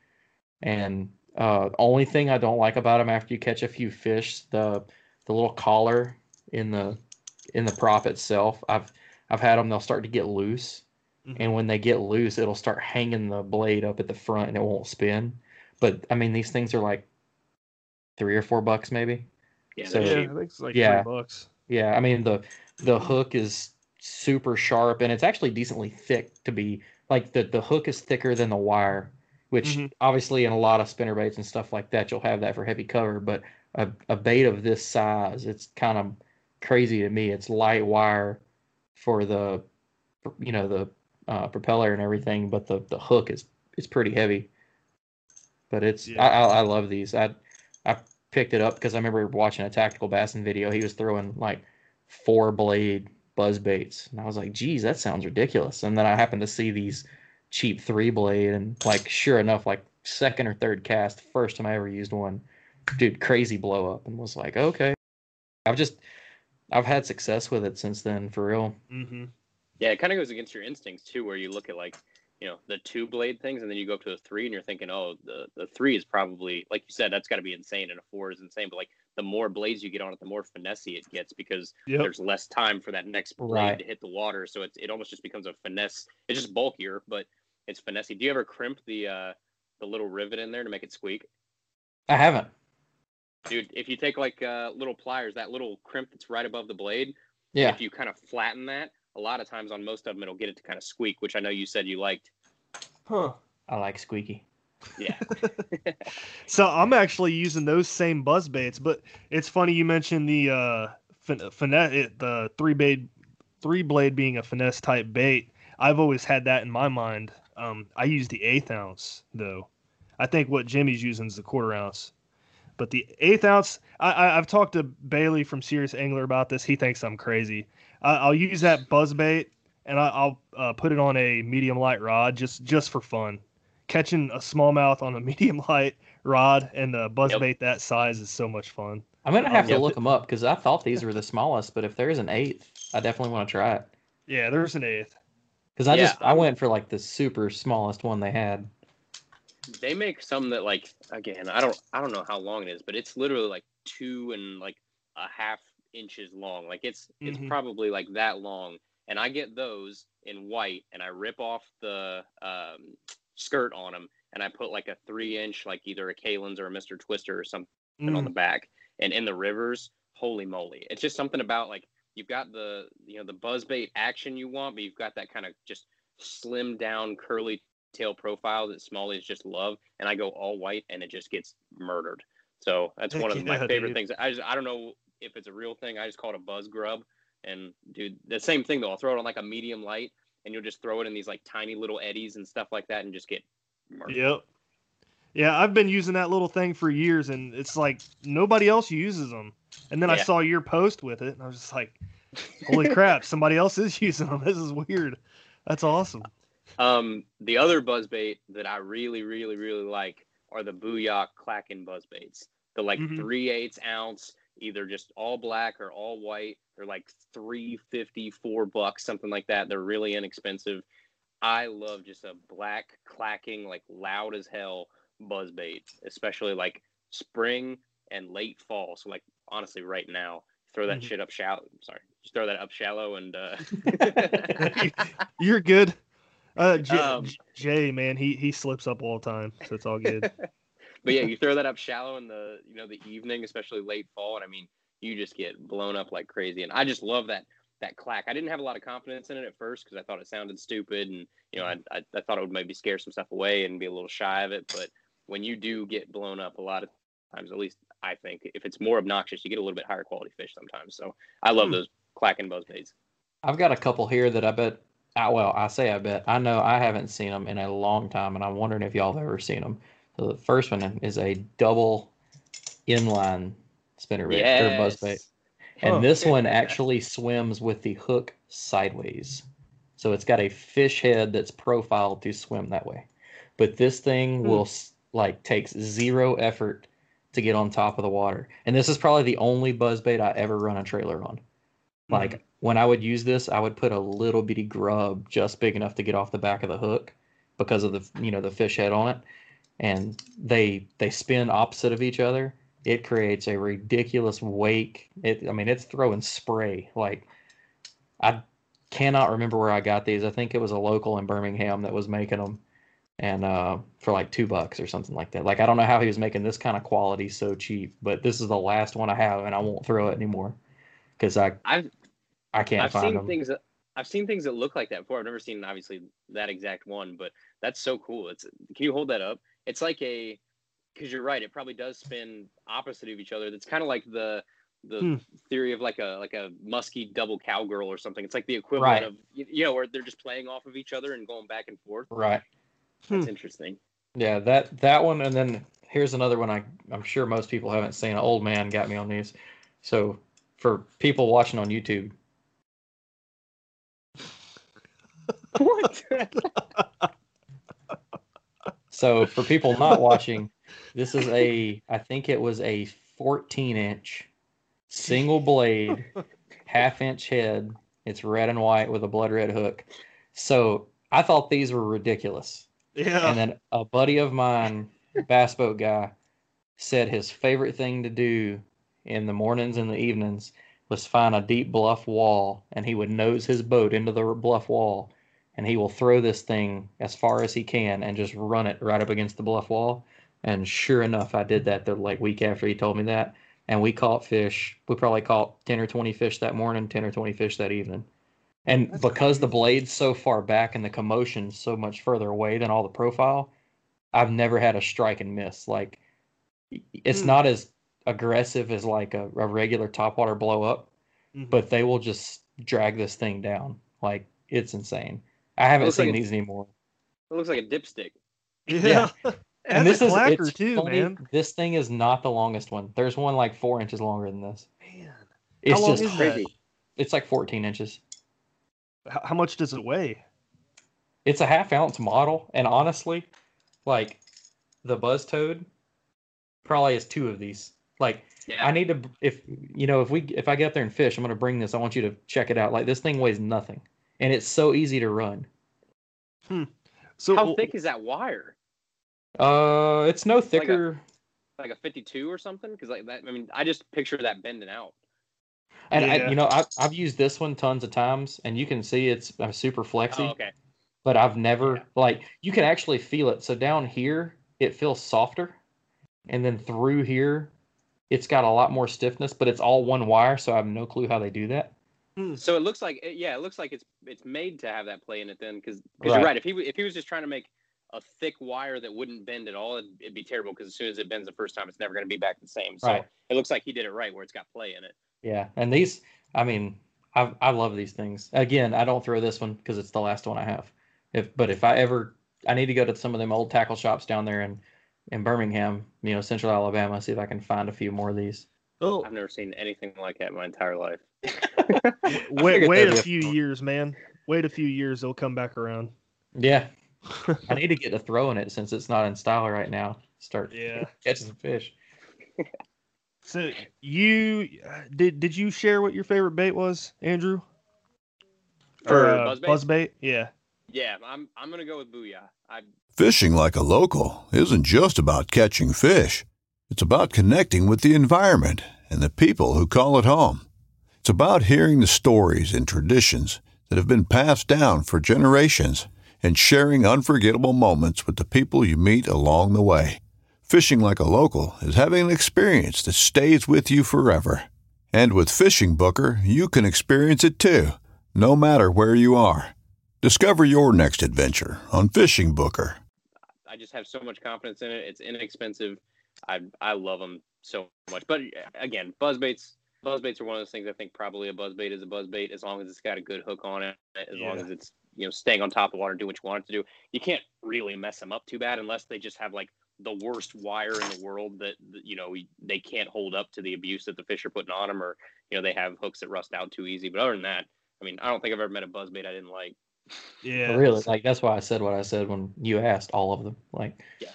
And uh, only thing I don't like about them after you catch a few fish, the the little collar in the in the prop itself. I've I've had them; they'll start to get loose, Mhm. and when they get loose, it'll start hanging the blade up at the front, and it won't spin. But I mean, these things are like three or four bucks, maybe. Yeah, So- Yeah, I cheap. think it's like Yeah. three bucks. Yeah, I mean the the hook is super sharp and it's actually decently thick to be like the the hook is thicker than the wire, which Mhm. obviously in a lot of spinner baits and stuff like that you'll have that for heavy cover, but a, a bait of this size, it's kind of crazy to me. It's light wire for the you know the uh, propeller and everything, but the the hook is is pretty heavy. But it's Yeah. I, I I love these. I I picked it up because I remember watching a tactical bassin video. He was throwing like four blade buzz baits, and I was like, "Geez, that sounds ridiculous." And then I happened to see these cheap three blade, and like sure enough, like second or third cast, first time I ever used one, dude, crazy blow up, and was like, "Okay." I've just I've had success with it since then, for real. hmm Yeah, it kind of goes against your instincts too, where you look at like, you know, the two blade things, and then you go up to a three, and you're thinking, oh, the the three is probably like you said, that's got to be insane, and a four is insane. But like, the more blades you get on it, the more finessey it gets because Yep. there's less time for that next blade Right. to hit the water, so it's it almost just becomes a finesse. It's just bulkier, but it's finessey. Do you ever crimp the uh the little rivet in there to make it squeak? I haven't. Dude, if you take like uh, little pliers, that little crimp that's right above the blade, Yeah, if you kind of flatten that, a lot of times on most of them, it'll get it to kind of squeak, which I know you said you liked. Huh. I like squeaky. Yeah. So I'm actually using those same buzz baits, but it's funny you mentioned the uh fin- finesse, it, the three blade, three blade being a finesse type bait. I've always had that in my mind. Um, I use the eighth ounce though. I think what Jimmy's using is the quarter ounce, but the eighth ounce. I, I I've talked to Bailey from Serious Angler about this. He thinks I'm crazy. I, I'll use that buzz bait and I, I'll uh, put it on a medium light rod just just for fun. Catching a smallmouth on a medium light rod and a buzz Yep. bait that size is so much fun. I'm gonna Um, have yeah, to look them up because I thought these were the smallest, but if there's an eighth, I definitely want to try it. Yeah, there's an eighth. Because I Yeah, just I went for like the super smallest one they had. they make some that like again, I don't I don't know how long it is, but it's literally like two and like a half inches long. Like it's it's Mhm. probably like that long. And I get those in white and I rip off the um, skirt on them and I put like a three inch like either a Kalin's or a Mr. Twister or something on the Mm, back and in the rivers holy moly it's just something about like you've got the you know the buzzbait action you want but you've got that kind of just slim down curly tail profile that smallies just love and i go all white and it just gets murdered so that's Heck one of my favorite dude. things i just i don't know if it's a real thing i just call it a buzz grub and dude the same thing though i'll throw it on like a medium light and you'll just throw it in these like tiny little eddies and stuff like that and just get murdered. Yep. Yeah, I've been using that little thing for years, and it's like nobody else uses them. And then I saw your post with it, and I was just like, "Holy crap! Somebody else is using them. This is weird. That's awesome." Um, the other buzzbait that I really, really, really like are the Booyah Clacking buzzbaits. The like Mhm. three eighths ounce, either just all black or all white. They're like three fifty, four bucks, something like that. They're really inexpensive. I love just a black clacking, like loud as hell buzzbait, especially like spring and late fall. So like honestly, right now, throw that Mhm. shit up shallow. Sorry, just throw that up shallow and uh You're good. Uh, J- Um, Jay, man, he he slips up all the time, so it's all good. but yeah, you throw that up shallow in the you know the evening, especially late fall, and I mean you just get blown up like crazy. And I just love that that clack. I didn't have a lot of confidence in it at first because I thought it sounded stupid, and you know I, I I thought it would maybe scare some stuff away and be a little shy of it. But when you do get blown up, a lot of times, at least I think, if it's more obnoxious, you get a little bit higher quality fish sometimes. So I love Hmm. those clacking buzzbaits. I've got a couple here that I bet. I, well, I say I bet. I know I haven't seen them in a long time, and I'm wondering if y'all have ever seen them. So the first one is a double inline spinnerbait or buzzbait. Yes. And Huh. this one actually swims with the hook sideways. So it's got a fish head that's profiled to swim that way. but this thing hmm. will like takes zero effort to get on top of the water. And this is probably the only buzz bait I ever run a trailer on. Hmm. Like when I would use this, I would put a little bitty grub just big enough to get off the back of the hook because of the you know the fish head on it, and they they spin opposite of each other. It creates a ridiculous wake. It I mean it's throwing spray like I cannot remember where I got these. I think it was a local in Birmingham that was making them, and uh, for like two bucks or something like that. Like I don't know how he was making this kind of quality so cheap, but this is the last one I have, and I won't throw it anymore because I I've I can't I've find seen them. things that I've seen things that look like that before. I've never seen obviously that exact one, but that's so cool. It's can you hold that up? It's like a because you're right. It probably does spin opposite of each other. That's kind of like the the Hmm. theory of like a like a musky double cowgirl or something. It's like the equivalent Right. of you you know where they're just playing off of each other and going back and forth. Right. That's Hmm. interesting. Yeah, that that one, and then here's another one. I I'm sure most people haven't seen. An old man got me on these. So for people watching on YouTube, what? so for people not watching, this is a I think it was a 14 inch single blade, half inch head. It's red and white with a blood red hook. So I thought these were ridiculous. Yeah. And then a buddy of mine, bass boat guy, said his favorite thing to do in the mornings and the evenings was find a deep bluff wall and he would nose his boat into the bluff wall and he will throw this thing as far as he can and just run it right up against the bluff wall. And sure enough, I did that the like week after he told me that. And we caught fish. We probably caught 10 or 20 fish that morning, 10 or 20 fish that evening. And That's because the blade's so far back and the commotion's so much further away than all the profile, I've never had a strike and miss. Like it's Hmm. not as aggressive as like a, a regular topwater blow up, Mhm. but they will just drag this thing down. Like it's insane. I haven't looks like seen a- these anymore. It looks like a dipstick. yeah. And this is it's too, funny, man. This thing is not the longest one. There's one like four inches longer than this. Man. It's long just is that? crazy. it's like 14 inches. How, how much does it weigh? It's a half ounce model, and honestly, like the Buzz Toad probably is two of these. Like Yeah. I need to if you know if we if I get up there and fish, I'm gonna bring this. I want you to check it out. Like this thing weighs nothing, and it's so easy to run. So How thick is that wire? Uh, it's no Like a- thicker, Like a 52 or something? Because like that, I mean, I just picture that bending out. and I, you know I've I've used this one tons of times, and you can see it's uh, super flexy. Oh, okay. But I've never Yeah. like you can actually feel it. So down here, it feels softer, and then through here, it's got a lot more stiffness. But it's all one wire, so I have no clue how they do that. Hmm. So it looks like, yeah, it looks like it's it's made to have that play in it then, because Right. you're right. If he if he was just trying to make a thick wire that wouldn't bend at all, it'd, it'd be terrible. Because as soon as it bends the first time, it's never going to be back the same. So Right. it looks like he did it right, where it's got play in it. Yeah, and these, I mean, I I love these things. Again, I don't throw this one because it's the last one I have. If but if I ever, I need to go to some of them old tackle shops down there in in Birmingham, you know, Central Alabama, see if I can find a few more of these. Oh, I've never seen anything like that in my entire life. wait, wait a be a few fun years, man. Wait a few years, they'll come back around. Yeah, I need to get to throwing it since it's not in style right now. Start Yeah. catching some fish. So you did? Did you share what your favorite bait was, Andrew? For uh, buzzbait? buzzbait? Yeah. yeah, I'm I'm gonna go with Booyah. I Fishing like a local isn't just about catching fish. It's about connecting with the environment and the people who call it home. It's about hearing the stories and traditions that have been passed down for generations and sharing unforgettable moments with the people you meet along the way. Fishing like a local is having an experience that stays with you forever. And with FishingBooker, you can experience it too, no matter where you are. Discover your next adventure on FishingBooker. I just have so much confidence in it. It's inexpensive. I I love them so much. But again, buzzbaits buzzbaits are one of those things. I think probably a buzzbait is a buzzbait as long as it's got a good hook on it. As long as it's you know staying on top of the water, do what you want it to do. You can't really mess them up too bad unless they just have like the worst wire in the world that that, you know they can't hold up to the abuse that the fish are putting on them, or you know they have hooks that rust out too easy. But other than that, I mean, I don't think I've ever met a buzzbait I didn't like. Yeah. Really, like that's why I said what I said when you asked all of them. Like, Yeah.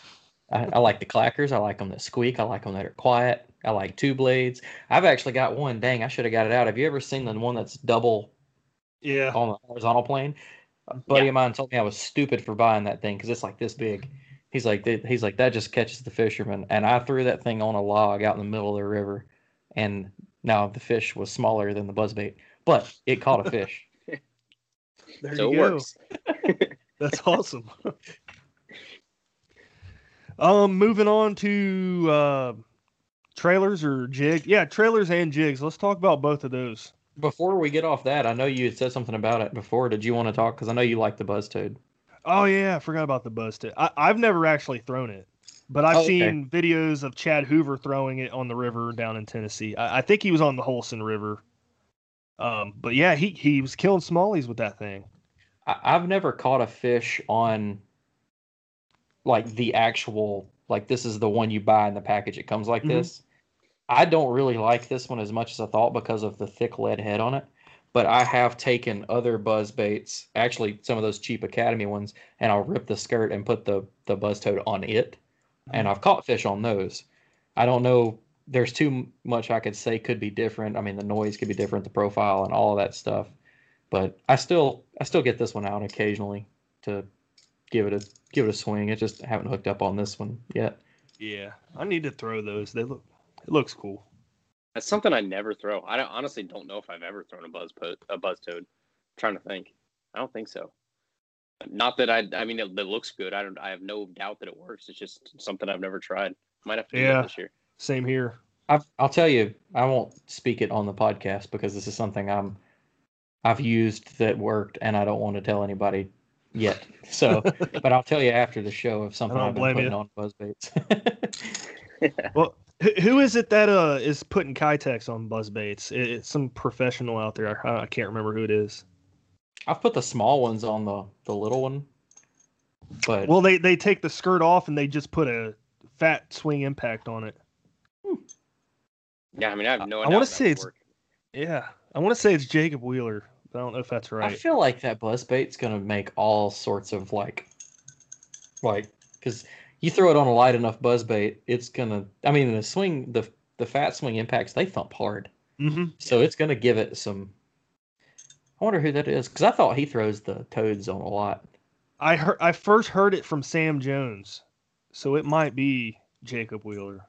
I, I like the clackers. I like them that squeak. I like them that are quiet. I like two blades. I've actually got one. Dang, I should have got it out. Have you ever seen the one that's double Yeah. on the horizontal plane? A buddy of mine told me I was stupid for buying that thing because it's like this big. He's like, he's like, that just catches the fisherman. And I threw that thing on a log out in the middle of the river, and now the fish was smaller than the buzzbait, but it caught a fish. There so you it go. works. That's awesome. um, moving on to uh, trailers or jig. Yeah, trailers and jigs. Let's talk about both of those. Before we get off that, I know you had said something about it before. Did you want to talk? Because I know you like the buzz toad. Oh yeah, I forgot about the buzz tip. I, I've never actually thrown it, but I've Oh, okay. seen videos of Chad Hoover throwing it on the river down in Tennessee. I, I think he was on the Holston River. Um, but yeah, he he was killing smallies with that thing. I, I've never caught a fish on like the actual like this is the one you buy in the package. It comes like Mhm. this. I don't really like this one as much as I thought because of the thick lead head on it. But I have taken other buzz baits, actually some of those cheap Academy ones, and I'll rip the skirt and put the the buzz toad on it, and I've caught fish on those. I don't know. There's too much I could say could be different. I mean, the noise could be different, the profile, and all of that stuff. But I still I still get this one out occasionally to give it a give it a swing. I just haven't hooked up on this one yet. Yeah, I need to throw those. They look it looks cool. That's something I never throw. I don't, honestly don't know if I've ever thrown a buzz po- a buzz toad. trying to think. I don't think so. Not that I. I mean, it, it looks good. I don't. I have no doubt that it works. It's just something I've never tried. Might have to do Yeah. that this year. Same here. I've, I'll tell you, I won't speak it on the podcast because this is something I'm I've used that worked, and I don't want to tell anybody yet. So, but I'll tell you after the show if something don't I've been blame putting you. on buzz baits. Well, who, who is it that uh is putting Keitechs on buzz baits? It, it's some professional out there. I, I can't remember who it is. I've put the small ones on the the little one, but Well, they they take the skirt off and they just put a fat swing impact on it. Yeah, I mean, I have no. I doubt wanna say it's- work. Yeah, I want to say it's Jacob Wheeler. I don't know if that's right. I feel like that buzz bait's gonna make all sorts of like, like, because you throw it on a light enough buzz bait, it's gonna. I mean, the swing, the the fat swing impacts, they thump hard, hmm so it's gonna give it some. I wonder who that is because I thought he throws the toads on a lot. I heard I first heard it from Sam Jones, so it might be Jacob Wheeler.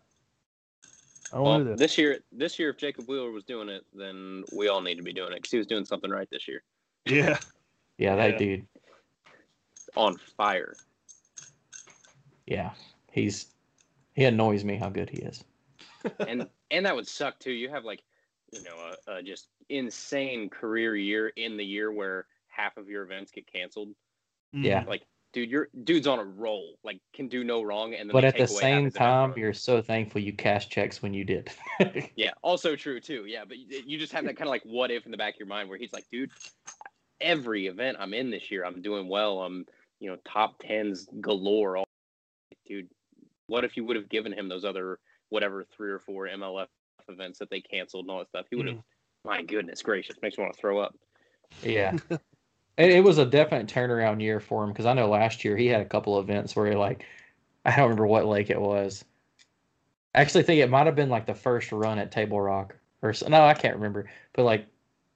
I don't Well, know that. this year, this year, if Jacob Wheeler was doing it, then we all need to be doing it because he was doing something right this year. Yeah, Yeah, that Yeah. dude. On fire. Yeah, he's he annoys me how good he is. and and that would suck too. You have like, you know, a, a just insane career year in the year where half of your events get canceled. Mm. Yeah. Like, dude, you're dude's on a roll. Like, can do no wrong. And then But at the take away half same time, you're so thankful you cash checks when you did. yeah, also true too. Yeah, but you you just have that kind of like what if in the back of your mind where he's like, dude, every event I'm in this year, I'm doing well. I'm you know top tens galore. All dude, what if you would have given him those other whatever three or four MLF events that they canceled and all that stuff? He would have. Hmm. My goodness gracious, makes me want to throw up. Yeah. it, it was a definite turnaround year for him because I know last year he had a couple events where he like I don't remember what lake it was. I actually think it might have been like the first run at Table Rock or so, no, I can't remember. But like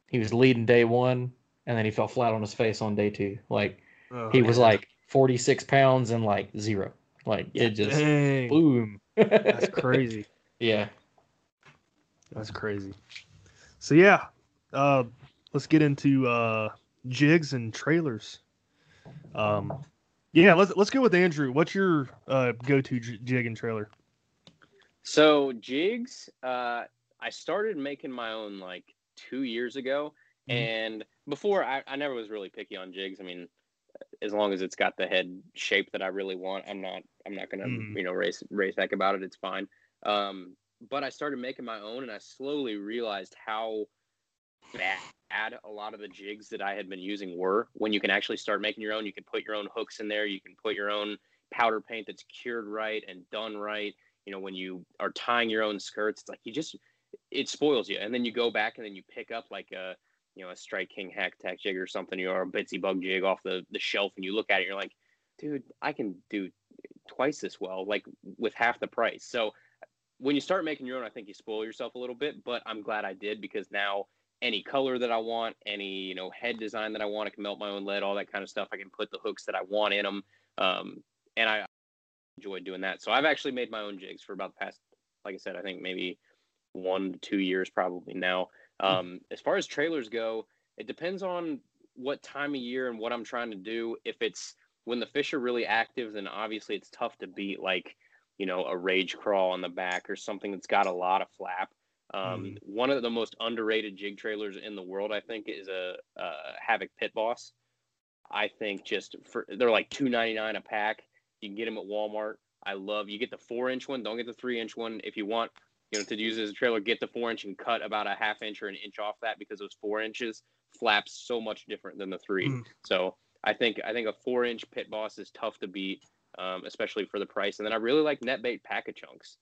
he was leading day one and then he fell flat on his face on day two. Like Oh, he was yeah. like 46 pounds and like zero. Like it just Dang, boom. that's crazy. yeah. That's crazy. So yeah, uh, let's get into uh, jigs and trailers. Um, yeah, let's let's go with Andrew. What's your uh, go-to j- jig and trailer? So jigs, uh, I started making my own like two years ago, Mhm. and before I, I never was really picky on jigs. I mean, as long as it's got the head shape that I really want, I'm not I'm not gonna Mhm. you know race race back about it. It's fine. Um, but I started making my own, and I slowly realized how bad a lot of the jigs that I had been using were. When you can actually start making your own, you can put your own hooks in there. You can put your own powder paint that's cured right and done right you know when you are tying your own skirts it's like you just it spoils you and then you go back and then you pick up like a you know a Strike King hack attack jig or something, you know, or a Bitsy bug jig off the the shelf, and you look at it, you're like, dude, I can do twice as well, like with half the price. So when you start making your own, I think you spoil yourself a little bit. But I'm glad I did because now any color that I want, any you know head design that I want, I can melt my own lead, all that kind of stuff. I can put the hooks that I want in them, um, and I enjoy doing that. So I've actually made my own jigs for about the past, like I said, I think maybe one to two years probably now. Um, as far as trailers go, it depends on what time of year and what I'm trying to do. If it's when the fish are really active, then obviously it's tough to beat like, you know, a rage crawl on the back or something that's got a lot of flap. Um, mm. One of the most underrated jig trailers in the world, I think, is a, a Havoc Pit Boss. I think just for they're like two ninety nine a pack. You can get them at Walmart. I love you get the four inch one. Don't get the three inch one if you want you know, to use as a trailer, get the four inch and cut about a half inch or an inch off that because those four inches flaps so much different than the three. Mm. So I think I think a four inch pit boss is tough to beat, um, especially for the price. And then I really like NetBait Paca Chunks.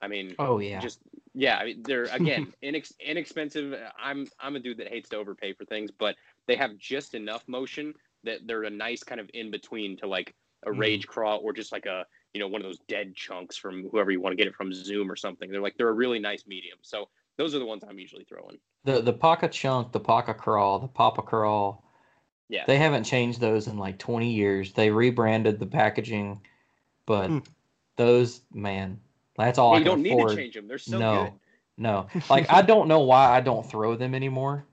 I mean, oh yeah, just yeah. I mean, they're again inex- inexpensive. I'm I'm a dude that hates to overpay for things, but they have just enough motion that they're a nice kind of in between to like a mm. rage crawl or just like a you know, one of those dead chunks from whoever you want to get it from Zoom or something. They're like they're a really nice medium. So those are the ones I'm usually throwing. The the Paca chunk, the Paca crawl, the Papa crawl. Yeah. They haven't changed those in like 20 years. They rebranded the packaging, but mm. those man, that's all well, I can don't afford. need to change them. They're so no, good. No. Like I don't know why I don't throw them anymore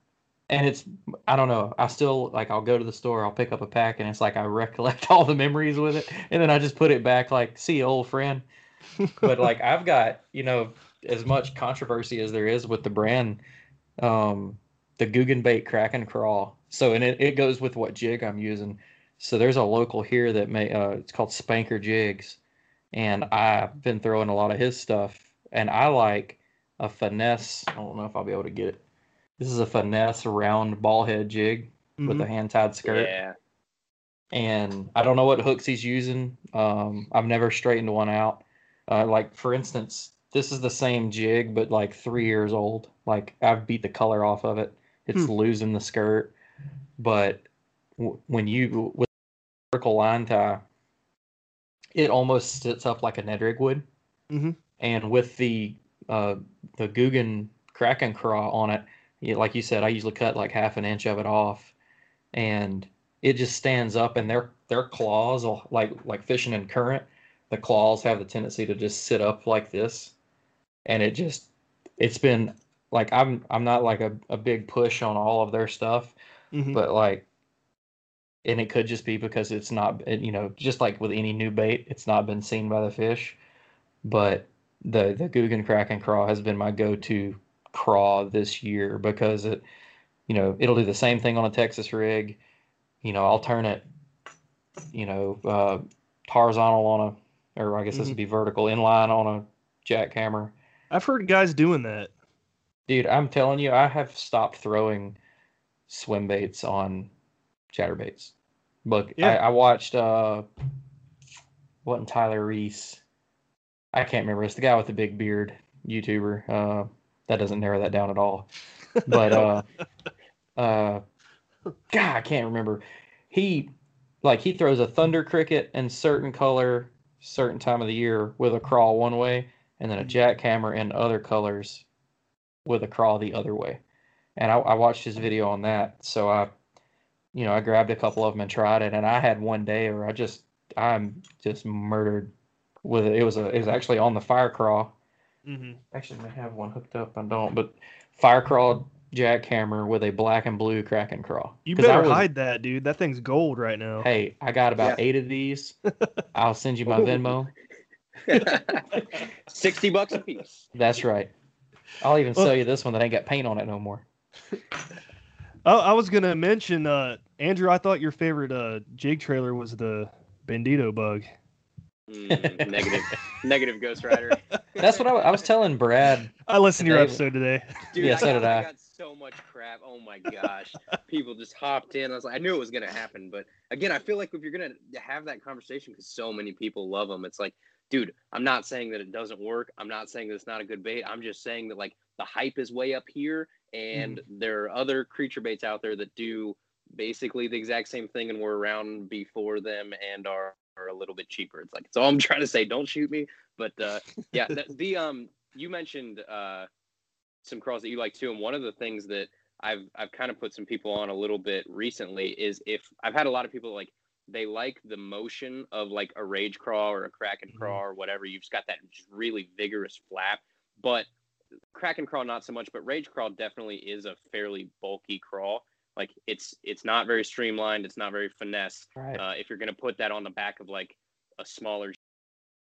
and it's I don't know. I still like I'll go to the store, I'll pick up a pack, and it's like I recollect all the memories with it, and then I just put it back like, see you, old friend. but like I've got you know as much controversy as there is with the brand, um, the Googan Bait Kraken Crawl. So and it, it goes with what jig I'm using. So there's a local here that may uh, it's called Spanker Jigs, and I've been throwing a lot of his stuff, and I like a finesse. I don't know if I'll be able to get it this is a finesse round ball head jig mm-hmm. with a hand tied skirt. Yeah. And I don't know what hooks he's using. Um, I've never straightened one out. Uh, like for instance, this is the same jig, but like three years old. Like I've beat the color off of it. It's hmm. losing the skirt. But w- when you with vertical line tie, it almost sits up like a Ned rig would. Mm-hmm. And with the uh, the Googan Kraken craw on it, you, like you said, I usually cut like half an inch of it off, and it just stands up. And their their claws, like like fishing in current, the claws have the tendency to just sit up like this, and it just it's been like I'm I'm not like a, a big push on all of their stuff, mm-hmm. but like and it could just be because it's not you know just like with any new bait it's not been seen by the fish but the the Googan Kraken craw has been my go-to craw this year because it, you know, it'll do the same thing on a Texas rig. You know, I'll turn it, you know, uh, horizontal on a, or I guess mm-hmm. this would be vertical inline on a jackhammer. I've heard guys doing that. Dude, I'm telling you, I have stopped throwing swim baits on chatterbaits. Look, yeah. I, I watched uh wasn't Tyler Reese. I can't remember. It's the guy with the big beard, YouTuber. Uh that doesn't narrow that down at all. But uh, uh, God, I can't remember. He like he throws a thunder cricket in certain color, certain time of the year with a crawl one way, and then a mm-hmm. jackhammer in other colors with a crawl the other way. And I, I watched his video on that, so I, you know, I grabbed a couple of them and tried it, and I had one day where I just I'm just murdered with it. It was a it was actually on the fire crawl Mm-hmm. Actually, I may have one hooked up. I don't, but fire crawl jackhammer with a black and blue Kraken crawl. You better was, hide that, dude. That thing's gold right now. Hey, I got about yeah. eight of these. I'll send you my Venmo. Sixty bucks a piece. That's right. I'll even well, sell you this one that ain't got paint on it no more. I, I was gonna mention, uh, Andrew. I thought your favorite uh, jig trailer was the Bandito bug. Mm, negative, negative Ghost Rider. That's what I, I, was telling Brad. I listened to your episode today. Dude, yeah, I so got, did I. I got so much crap. Oh my gosh, people just hopped in. I was like, I knew it was gonna happen, but again, I feel like if you're gonna have that conversation, because so many people love them, it's like dude, I'm not saying that it doesn't work. I'm not saying that it's not a good bait. I'm just saying that like the hype is way up here, and mm. there are other creature baits out there that do basically the exact same thing and were around before them and are, are a little bit cheaper. It's like it's all I'm trying to say. Don't shoot me, but uh, yeah, the, the um you mentioned uh some crawls that you like too, and one of the things that I've I've kind of put some people on a little bit recently is if I've had a lot of people like they like the motion of like a rage crawl or a kraken mm-hmm. crawl or whatever. You've just got that just really vigorous flap, but kraken crawl not so much, but rage crawl definitely is a fairly bulky crawl. Like it's it's not very streamlined. It's not very finesse. Right. Uh, if you're gonna put that on the back of like a smaller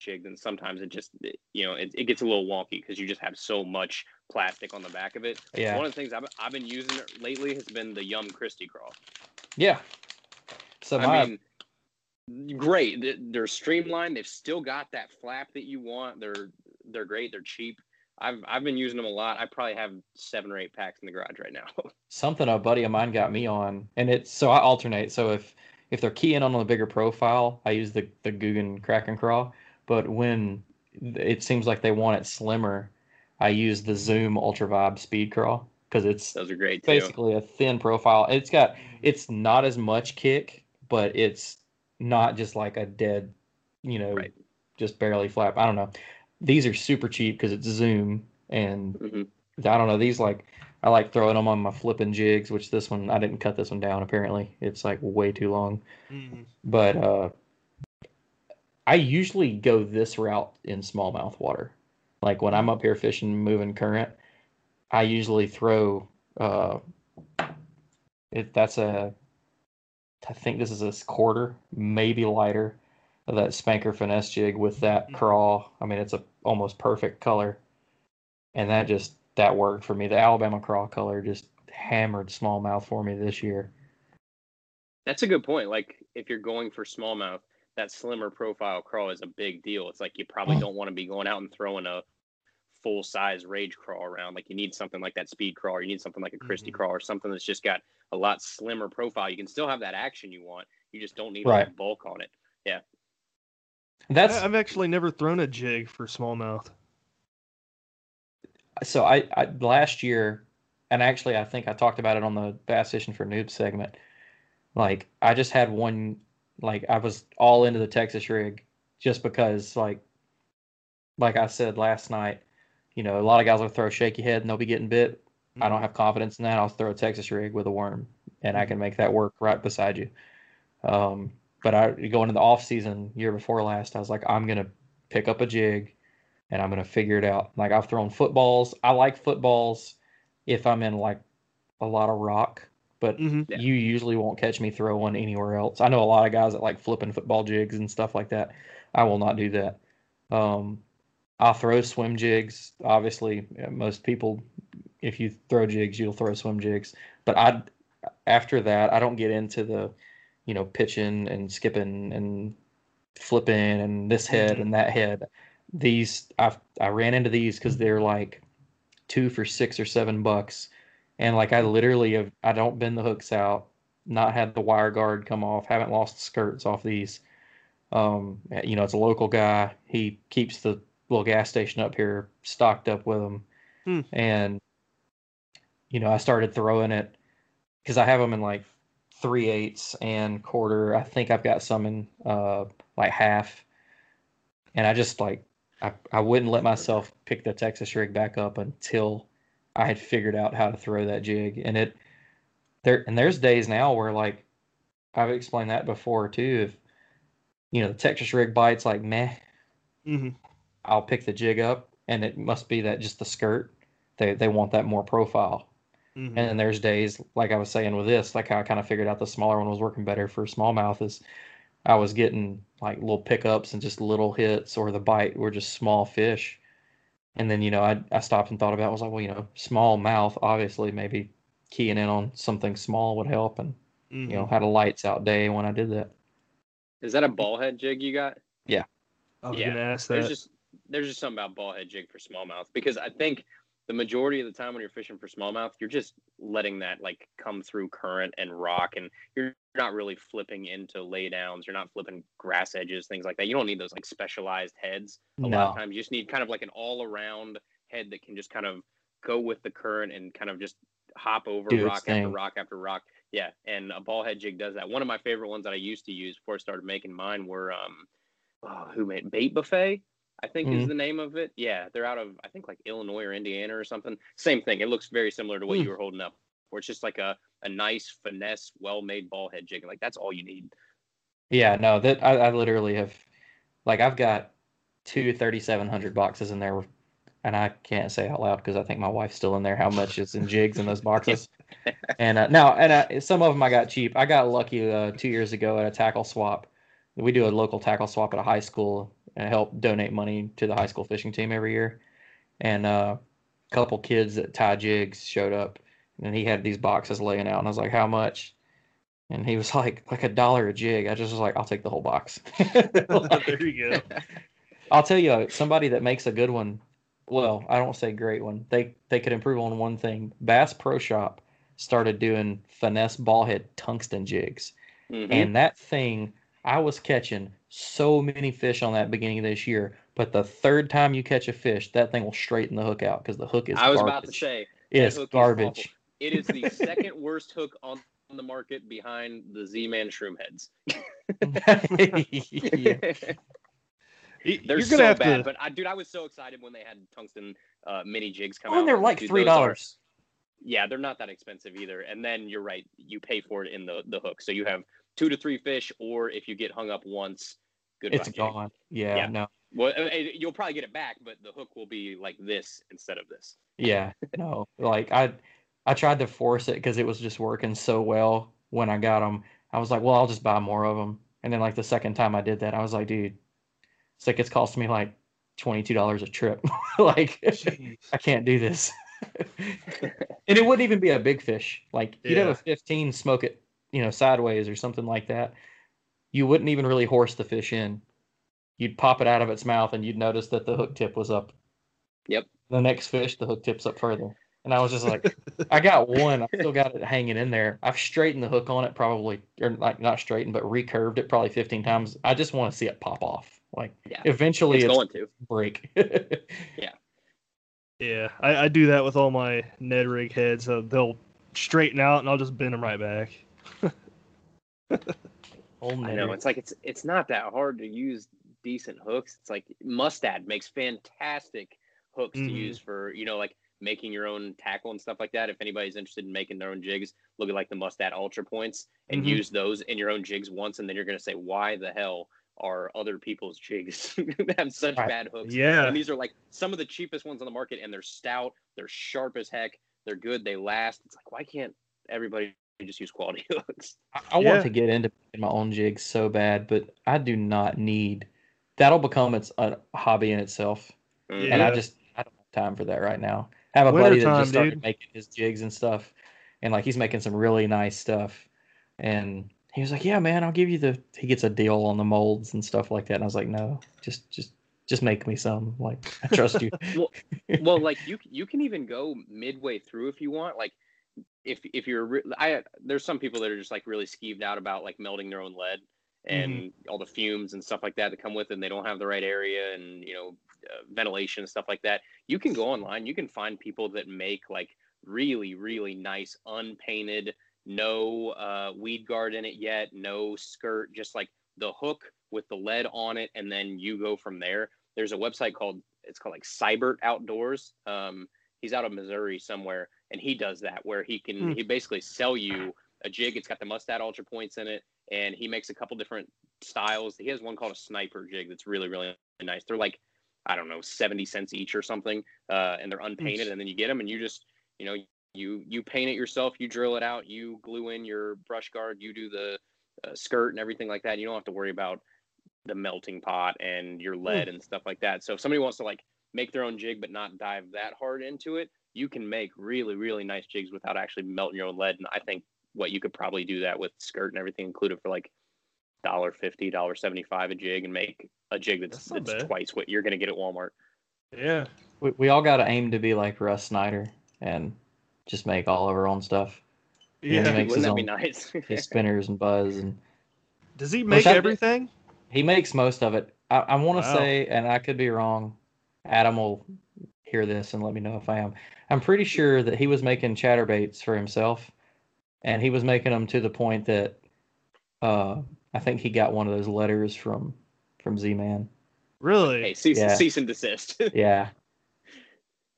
jig, then sometimes it just it, you know it, it gets a little wonky because you just have so much plastic on the back of it. Yeah. One of the things I've, I've been using lately has been the Yum Christie crawl. Yeah. So I mean, great. They're streamlined. They've still got that flap that you want. They're they're great. They're cheap. I've I've been using them a lot. I probably have seven or eight packs in the garage right now. Something a buddy of mine got me on, and it's so I alternate. So if if they're keying on a bigger profile, I use the the Googan Kraken Crawl. But when it seems like they want it slimmer, I use the Zoom Ultra Vibe Speed Crawl because it's those are great. Basically, too. a thin profile. It's got it's not as much kick, but it's not just like a dead, you know, right. just barely flap. I don't know. These are super cheap because it's Zoom, and mm-hmm. I don't know. These like I like throwing them on my flipping jigs, which this one I didn't cut this one down. Apparently, it's like way too long. Mm-hmm. But uh, I usually go this route in smallmouth water. Like when I'm up here fishing, moving current, I usually throw. Uh, it that's a I think this is a quarter, maybe lighter, of that spanker finesse jig with that mm-hmm. crawl. I mean, it's a almost perfect color, and that just that worked for me. The Alabama crawl color just hammered smallmouth for me this year. That's a good point. Like if you're going for smallmouth, that slimmer profile crawl is a big deal. It's like you probably mm. don't want to be going out and throwing a full size rage crawl around. Like you need something like that speed crawl, or you need something like a Christie mm-hmm. crawl, or something that's just got a lot slimmer profile. You can still have that action you want. You just don't need right. a bulk on it. Yeah. That's I've actually never thrown a jig for smallmouth. So I, I last year, and actually I think I talked about it on the bass fishing for noob segment. Like I just had one, like I was all into the Texas rig, just because like, like I said last night, you know, a lot of guys will throw a shaky head and they'll be getting bit. Mm-hmm. I don't mm-hmm. have confidence in that. I'll throw a Texas rig with a worm, and I can make that work right beside you. Um, but I going into the off season year before last, I was like, I'm gonna pick up a jig, and I'm gonna figure it out. Like I've thrown footballs. I like footballs if I'm in like a lot of rock, but mm-hmm. you usually won't catch me throw one anywhere else. I know a lot of guys that like flipping football jigs and stuff like that. I will not do that. Um, I'll throw swim jigs. Obviously, most people if you throw jigs, you'll throw swim jigs. But I, after that, I don't get into the, you know, pitching and skipping and flipping and this head mm-hmm. and that head. These I I ran into these because they're like two for six or seven bucks, and like I literally have I don't bend the hooks out, not had the wire guard come off, haven't lost the skirts off these. Um, you know, it's a local guy. He keeps the little gas station up here stocked up with them, hmm. and you know, I started throwing it because I have them in like three eighths and quarter. I think I've got some in uh, like half, and I just like I, I wouldn't let myself pick the Texas rig back up until I had figured out how to throw that jig. And it there and there's days now where like I've explained that before too. If you know the Texas rig bites like meh, mm-hmm. I'll pick the jig up, and it must be that just the skirt. They they want that more profile. Mm-hmm. And then there's days, like I was saying with this, like how I kind of figured out the smaller one was working better for smallmouth is I was getting like little pickups and just little hits, or the bite were just small fish. And then, you know, I, I stopped and thought about it. I was like, well, you know, small mouth, obviously, maybe keying in on something small would help. And, mm-hmm. you know, mm-hmm. had a lights out day when I did that. Is that a ball head jig you got? Yeah. I was yeah. going to ask that. There's just, there's just something about ball head jig for smallmouth because I think the majority of the time when you're fishing for smallmouth, you're just letting that like come through current and rock, and you're not really flipping into laydowns. You're not flipping grass edges, things like that. You don't need those like specialized heads. A lot of times, you just need kind of like an all-around head that can just kind of go with the current and kind of just hop over its rock after rock after rock. Yeah, and a ball head jig does that. One of my favorite ones that I used to use before I started making mine were um, oh, who made Bait Buffet? I think is Mhm. the name of it. Yeah, they're out of I think like Illinois or Indiana or something. Same thing. It looks very similar to what Hmm. you were holding up, where it's just like a a nice finesse, well made ball head jig. Like that's all you need. Yeah, no, that I, I literally have, like, I've got two 3,700 boxes in there, and I can't say out loud because I think my wife's still in there. How much is in jigs in those boxes? and uh, now, and uh, some of them I got cheap. I got lucky uh, two years ago at a tackle swap. We do a local tackle swap at a high school and help donate money to the high school fishing team every year. And uh, a couple kids that tie jigs showed up, and he had these boxes laying out, and I was like, "How much?" And he was like, like a dollar a jig. I just was like, I'll take the whole box. there you go. I'll tell you, somebody that makes a good one. Well, I don't say great one. They they could improve on one thing. Bass Pro Shop started doing finesse ball head tungsten jigs, Mhm. and that thing I was catching so many fish on that beginning of this year. But the third time you catch a fish, that thing will straighten the hook out because the hook is. I was garbage. about to say it's hook is garbage. it is the second worst hook on the market behind the Z-Man shroom heads. yeah. They're You're so gonna have bad, to. but I, dude, I was so excited when they had tungsten uh, mini jigs come Oh, out. and they're like Dude, three dollars. Yeah, they're not that expensive either. And then you're right, you pay for it in the the hook. So you have two to three fish, or if you get hung up once, goodbye. It's jig. gone. Yeah, Yeah. no. Well, uh, uh, you'll probably get it back, but the hook will be like this instead of this. Yeah, no. Like I, I tried to force it because it was just working so well when I got them. I was like, well, I'll just buy more of them. And then like the second time I did that, I was like, dude, it's like it's cost me like twenty two dollars a trip. like Jeez. I can't do this. and it wouldn't even be a big fish. Like you'd have a fifteen, smoke it, you know, sideways or something like that. You wouldn't even really horse the fish in. You'd pop it out of its mouth, and you'd notice that the hook tip was up. Yep. The next fish, the hook tips up further. And I was just like, I got one. I still got it hanging in there. I've straightened the hook on it probably, or like not straightened, but recurved it probably 15 times. I just want to see it pop off. Like Yeah. eventually It's it's, going to. break. Yeah, I, I do that with all my Ned rig heads. Uh, they'll straighten out, and I'll just bend them right back. Old I know it's like it's it's not that hard to use decent hooks. It's like Mustad makes fantastic hooks Mhm. to use for you know like making your own tackle and stuff like that. If anybody's interested in making their own jigs, look at like the Mustad Ultra Points and Mhm. use those in your own jigs once, and then you're gonna say, why the hell are other people's jigs have such Right. bad hooks? Yeah, And these are like some of the cheapest ones on the market, and they're stout, they're sharp as heck, they're good, they last. It's like why can't everybody just use quality hooks? I, I Yeah. want to get into my own jigs so bad, but I do not need. That'll become its a hobby in itself, Mm. and I just I don't have time for that right now. I have a buddy that Wintertime, just started dude. making his jigs and stuff, and like he's making some really nice stuff, and he was like, "Yeah, man, I'll give you the." He gets a deal on the molds and stuff like that, and I was like, "No, just just just make me some. Like I trust you." well, well like you you can even go midway through if you want like if if you're re- i there's some people that are just like really skeeved out about like melting their own lead and all the fumes and stuff like that that come with it and they don't have the right area and you know uh, ventilation and stuff like that. You can go online you can find people that make like really really nice unpainted no uh, weed guard in it yet no skirt just like the hook with the lead on it and then you go from there. There's a website called it's called like Siebert Outdoors. Um, he's out of Missouri somewhere, and he does that where he can Hmm. he basically sell you a jig. It's got the Mustad Ultra Points in it, and he makes a couple different styles. He has one called a Sniper jig that's really really nice. They're like I don't know seventy cents each or something, uh, and they're unpainted. And then you get them, and you just you know you you paint it yourself, you drill it out, you glue in your brush guard, you do the uh, skirt and everything like that. You don't have to worry about the melting pot and your lead and stuff like that. So if somebody wants to like make their own jig but not dive that hard into it, you can make really really nice jigs without actually melting your own lead. And I think what you could probably do that with skirt and everything included for like dollar fifty, dollar seventy five a jig, and make a jig that's That's that's twice what you're gonna get at Walmart. yeah. We, we all got to aim to be like Russ Snyder and just make all of our own stuff. Yeah, he makes wouldn't that his be nice? His spinners and buzz and Does he make that- everything? he makes most of it. I, I want to Wow. say, and I could be wrong. Adam will hear this and let me know if I am. I'm pretty sure that he was making chatterbaits for himself, and he was making them to the point that uh, I think he got one of those letters from from Z-Man. Really hey, cease, Yeah. cease and desist. Yeah,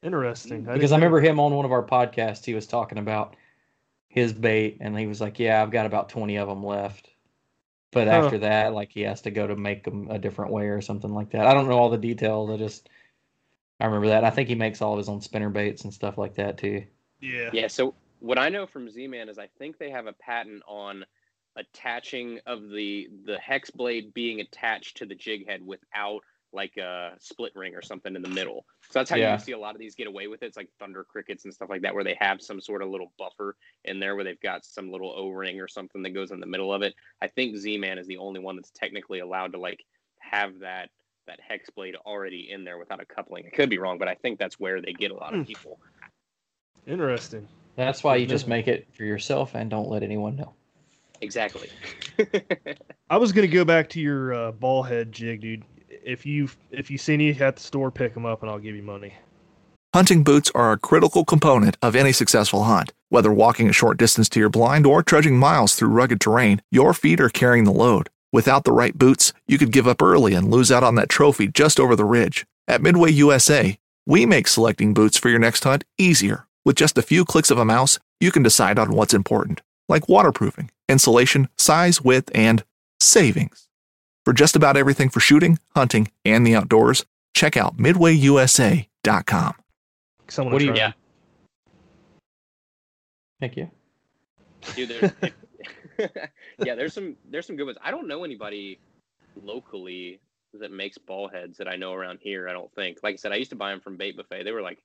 interesting. because I remember him on one of our podcasts. He was talking about his bait, and he was like, "Yeah, I've got about twenty of them left." But Huh. after that, like he has to go to make them a different way or something like that. I don't know all the details. I just I remember that. I think he makes all of his own spinner baits and stuff like that too. Yeah. Yeah, so what I know from Z-Man is I think they have a patent on attaching of the the hex blade being attached to the jig head without like a split ring or something in the middle. So that's how Yeah. you see a lot of these get away with it. It's like thunder crickets and stuff like that, where they have some sort of little buffer in there where they've got some little O-ring or something that goes in the middle of it. I think Z-Man is the only one that's technically allowed to like have that that hex blade already in there without a coupling. I could be wrong, but I think that's where they get a lot Hmm. of people. Interesting. That's why you just make it for yourself and don't let anyone know. Exactly. I was gonna go back to your uh, ball head jig, dude. If you if you see any at the store, pick them up and I'll give you money. Hunting boots are a critical component of any successful hunt. Whether walking a short distance to your blind or trudging miles through rugged terrain, your feet are carrying the load. Without the right boots, you could give up early and lose out on that trophy just over the ridge. At Midway USA, we make selecting boots for your next hunt easier. With just a few clicks of a mouse, you can decide on what's important, like waterproofing, insulation, size, width, and savings. For just about everything for shooting, hunting, and the outdoors, check out midwayusa.com. Someone What do you- try. Yeah. Thank you. Dude, there's, yeah, there's some there's some good ones. I don't know anybody locally that makes ball heads that I know around here. I don't think. Like I said, I used to buy them from Bait Buffet. They were like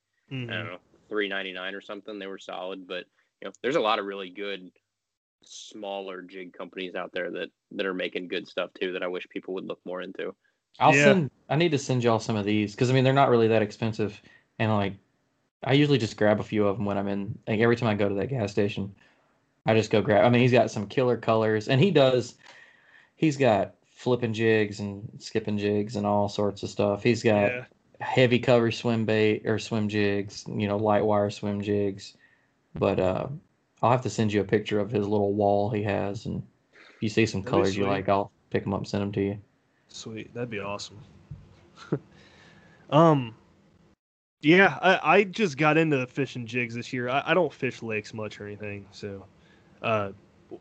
I Mhm. don't know three ninety nine or something. They were solid, but you know, there's a lot of really good smaller jig companies out there that that are making good stuff too. That I wish people would look more into. I'll Yeah. send. I need to send y'all some of these because I mean they're not really that expensive, and like I usually just grab a few of them when I'm in. Like every time I go to that gas station, I just go grab. I mean he's got some killer colors, and he does. He's got flipping jigs and skipping jigs and all sorts of stuff. He's got Yeah. heavy cover swim bait or swim jigs, you know, light wire swim jigs. But uh, I'll have to send you a picture of his little wall he has, and if you see some That'd colors you like, I'll pick them up and send them to you. Sweet, that'd be awesome. um, yeah, I, I just got into fishing jigs this year. I, I don't fish lakes much or anything, so uh,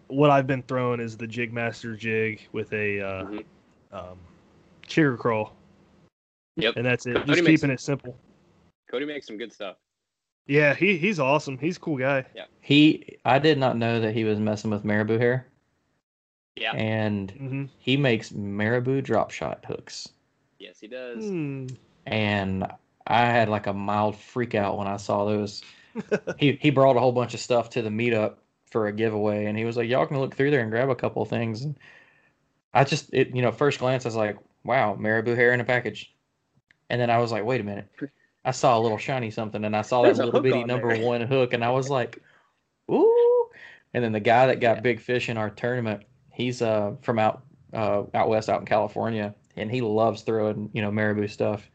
what I've been throwing is the Jig Master jig with a uh, Mhm. um, Chigger Craw. Yep. and that's it. Cody Just makes- keeping it simple. Cody makes some good stuff. Yeah, he he's awesome. He's a cool guy. Yeah, He, I did not know that he was messing with marabou hair, Yeah. and hmm he makes marabou drop shot hooks. Yes, he does. Hmm. And I had like a mild freak out when I saw those. he he brought a whole bunch of stuff to the meetup for a giveaway, and he was like, "Y'all can look through there and grab a couple things." And I just, it, you know, first glance, I was like, "Wow, marabou hair in a package," and then I was like, "Wait a minute." I saw a little shiny something, and I saw that There's a little bitty on number one hook, and I was like, "Ooh!" And then the guy that got Yeah. big fish in our tournament, he's uh from out uh out west, out in California, and he loves throwing you know marabou stuff,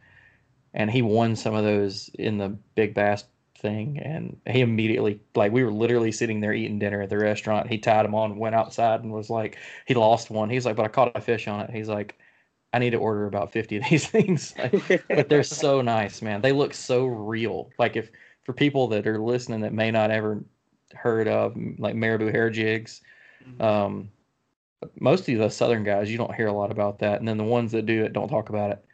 and he won some of those in the big bass thing, and he immediately like we were literally sitting there eating dinner at the restaurant. He tied them on, went outside, and was like, he lost one. He's like, but I caught a fish on it. He's like, I need to order about fifty of these things. Like, but they're so nice, man. They look so real. Like if for people that are listening that may not ever heard of like marabou hair jigs, um, most of the southern guys you don't hear a lot about that, and then the ones that do it don't talk about it.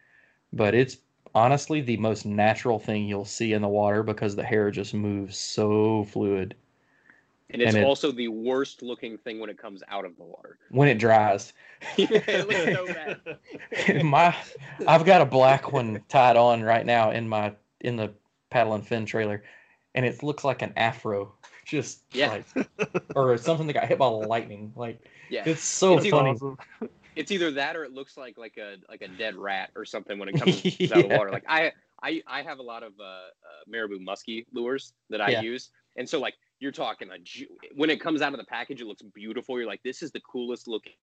But it's honestly the most natural thing you'll see in the water because the hair just moves so fluid and it's and it- also the worst looking thing when it comes out of the water. when it dries. it so my I've got a black one tied on right now in my in the paddle and fin trailer, and it looks like an afro, just Yeah. like, or something that got hit by lightning. Like Yeah. it's so It's funny. awesome. It's either that or it looks like like a like a dead rat or something when it comes out of the water. Like I I I have a lot of uh, uh marabou muskie lures that I Yeah. use, and so like you're talking a ju- when it comes out of the package, it looks beautiful. You're like, this is the coolest looking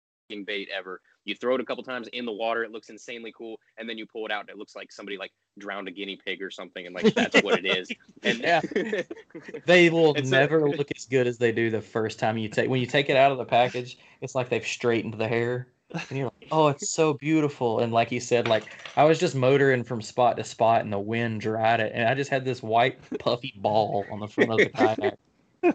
bait ever. You throw it a couple times in the water, it looks insanely cool, and then you pull it out, and it looks like somebody like drowned a guinea pig or something, and like that's what it is. And Yeah. They will a- never look as good as they do the first time you take when you take it out of the package. It's like they've straightened the hair, and you're like, "Oh, it's so beautiful." And like you said, like I was just motoring from spot to spot, and the wind dried it, and I just had this white puffy ball on the front of the kayak.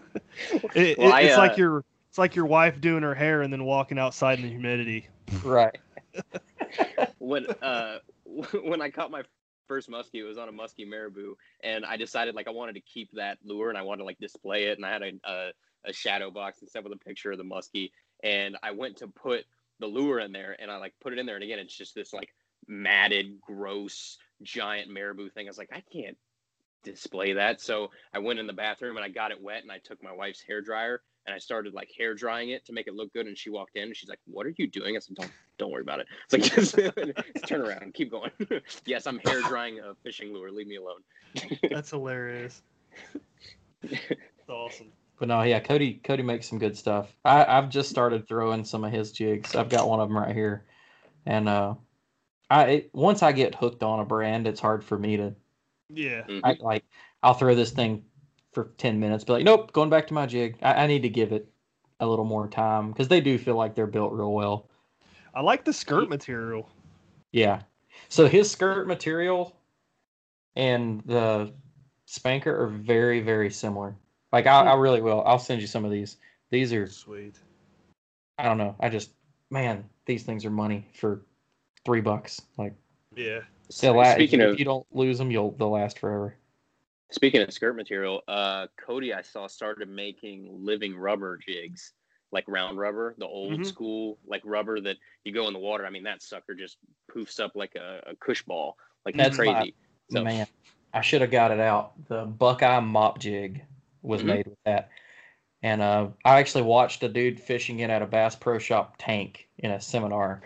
It, Well, it- I, it's like uh, your it's like your wife doing her hair and then walking outside in the humidity. Right. when uh when I caught my first muskie, it was on a muskie marabou, and I decided like I wanted to keep that lure and I wanted to like display it, and I had a a, a shadow box and stuff with a picture of the muskie, and I went to put the lure in there, and I like put it in there, and again, it's just this like matted, gross, giant marabou thing. I was like, I can't display that, so I went in the bathroom and I got it wet, and I took my wife's hair dryer. And I started like hair drying it to make it look good. And she walked in and she's like, "What are you doing?" I said, "Don't, don't worry about it." It's like just, just turn around, keep going. yes, I'm hair drying a fishing lure. Leave me alone. That's hilarious. That's awesome. But no, yeah, Cody Cody makes some good stuff. I, I've just started throwing some of his jigs. I've got one of them right here, and uh, I it, once I get hooked on a brand, it's hard for me to Yeah. I, like. I'll throw this thing for ten minutes, be like, nope, going back to my jig. I, I need to give it a little more time because they do feel like they're built real well. I like the skirt material. Yeah. So his skirt material and the spanker are very very similar. Like I, I really will. I'll send you some of these. These are Sweet. I don't know. I just man, these things are money for three bucks. Like Yeah. they'll last. Speaking if, of- if you don't lose them, you'll they'll last forever. Speaking of skirt material, uh, Cody I saw started making living rubber jigs, like round rubber, the old Mhm. school like rubber that you go in the water. I mean, that sucker just poofs up like a, a Koosh ball, like That's crazy. my- So- Man, I should have got it out. The Buckeye mop jig was Mhm. made with that. And uh, I actually watched a dude fishing it at a Bass Pro Shop tank in a seminar,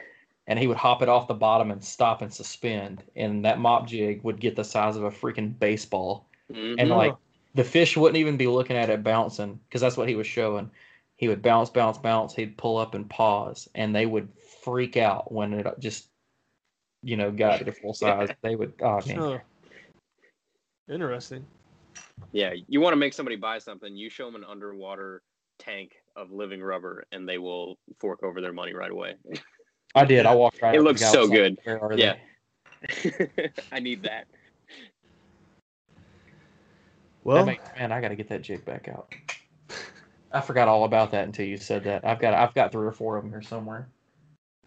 and he would hop it off the bottom and stop and suspend, and that mop jig would get the size of a freaking baseball. Mhm. And like the fish wouldn't even be looking at it bouncing because that's what he was showing. He would bounce, bounce, bounce. He'd pull up and pause, and they would freak out when it just, you know, got to full size. They would, oh man, Huh. Interesting. Yeah, you want to make somebody buy something, you show them an underwater tank of living rubber, and they will fork over their money right away. I did. I walked right. It up to the looks so was like, good. Yeah. I need that. Well, That makes- man, I got to get that jig back out. I forgot all about that until you said that. I've got I've got three or four of them here somewhere.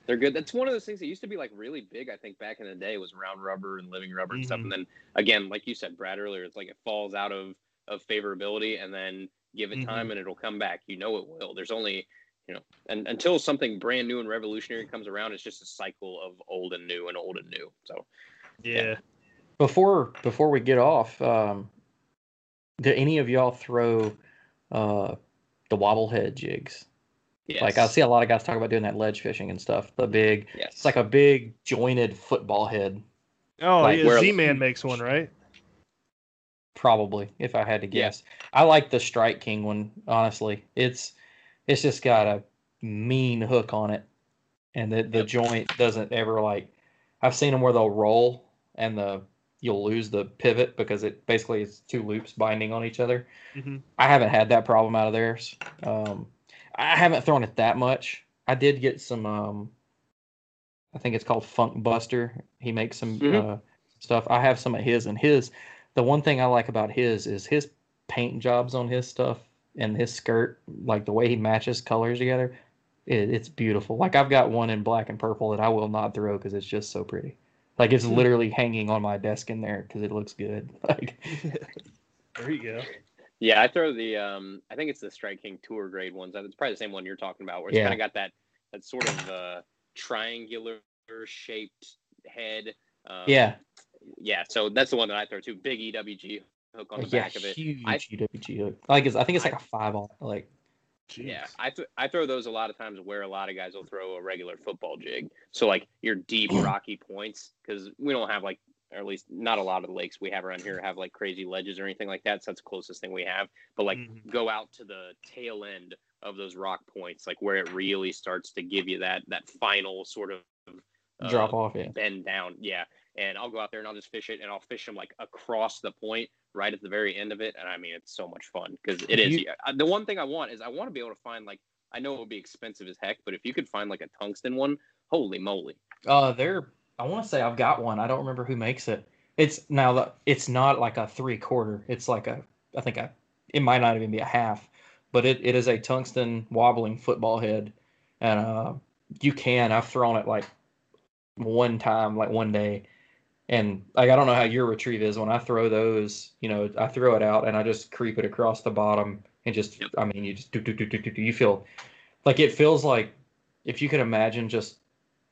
They're good. That's one of those things that used to be like really big. I think back in the day was round rubber and living rubber and stuff. Mhm. And then again, like you said, Brad earlier, it's like it falls out of of favorability, and then give it time, and it'll come back. You know it will. There's only you know, and until something brand new and revolutionary comes around, it's just a cycle of old and new and old and new. So yeah. Before before we get off, um, do any of y'all throw uh, the wobblehead jigs? Yes. Like I see a lot of guys talk about doing that ledge fishing and stuff. The big, Yes. it's like a big jointed football head, Oh, Like yeah. Z Man makes one, right? probably if I had to Yeah. guess. I like the Strike King one. Honestly, it's it's just got a mean hook on it, and the the Yep. joint doesn't ever like. I've seen them where they'll roll and the you'll lose the pivot because it basically is two loops binding on each other. Mhm. I haven't had that problem out of theirs. Um, I haven't thrown it that much. I did get some. Um, I think it's called Funk Buster. He makes some Mhm. uh, stuff. I have some of his, and his. The one thing I like about his is his paint jobs on his stuff and his skirt, like the way he matches colors together. It, it's beautiful. Like I've got one in black and purple that I will not throw because it's just so pretty. Like it's Hmm. literally hanging on my desk in there because it looks good. Like there you go. Yeah, I throw the um I think it's the Strike King tour grade ones. It's probably the same one you're talking about where it's Yeah. kind of got that that sort of uh triangular shaped head. Um, yeah, Yeah, so that's the one that I throw too. Big EWG hook on the yeah, back of it. huge I- EWG hook. Like it's, I think it's like a five on. Like Yeah, I th- I throw those a lot of times where a lot of guys will throw a regular football jig. So like your deep rocky points because we don't have like or at least not a lot of the lakes we have around here have like crazy ledges or anything like that. So that's the closest thing we have. But like Mhm. go out to the tail end of those rock points, like where it really starts to give you that that final sort of uh, Drop off, yeah. bend down. Yeah. And I'll go out there and I'll just fish it and I'll fish them like across the point right at the very end of it. And I mean, it's so much fun because it is. You- yeah, The one thing I want is I want to be able to find like, I know it would be expensive as heck, but if you could find like a tungsten one, holy moly. Uh, they're. I want to say I've got one. I don't remember who makes it. It's now. It's not like a three quarter. It's like a. I think a. It might not even be a half, but it, it is a tungsten wobbling football head, and uh, you can. I've thrown it like one time, like one day, and like I don't know how your retrieve is. When I throw those, you know, I throw it out and I just creep it across the bottom and just. Yep. I mean, you just do do do do do. do. You feel like it feels like if you could imagine just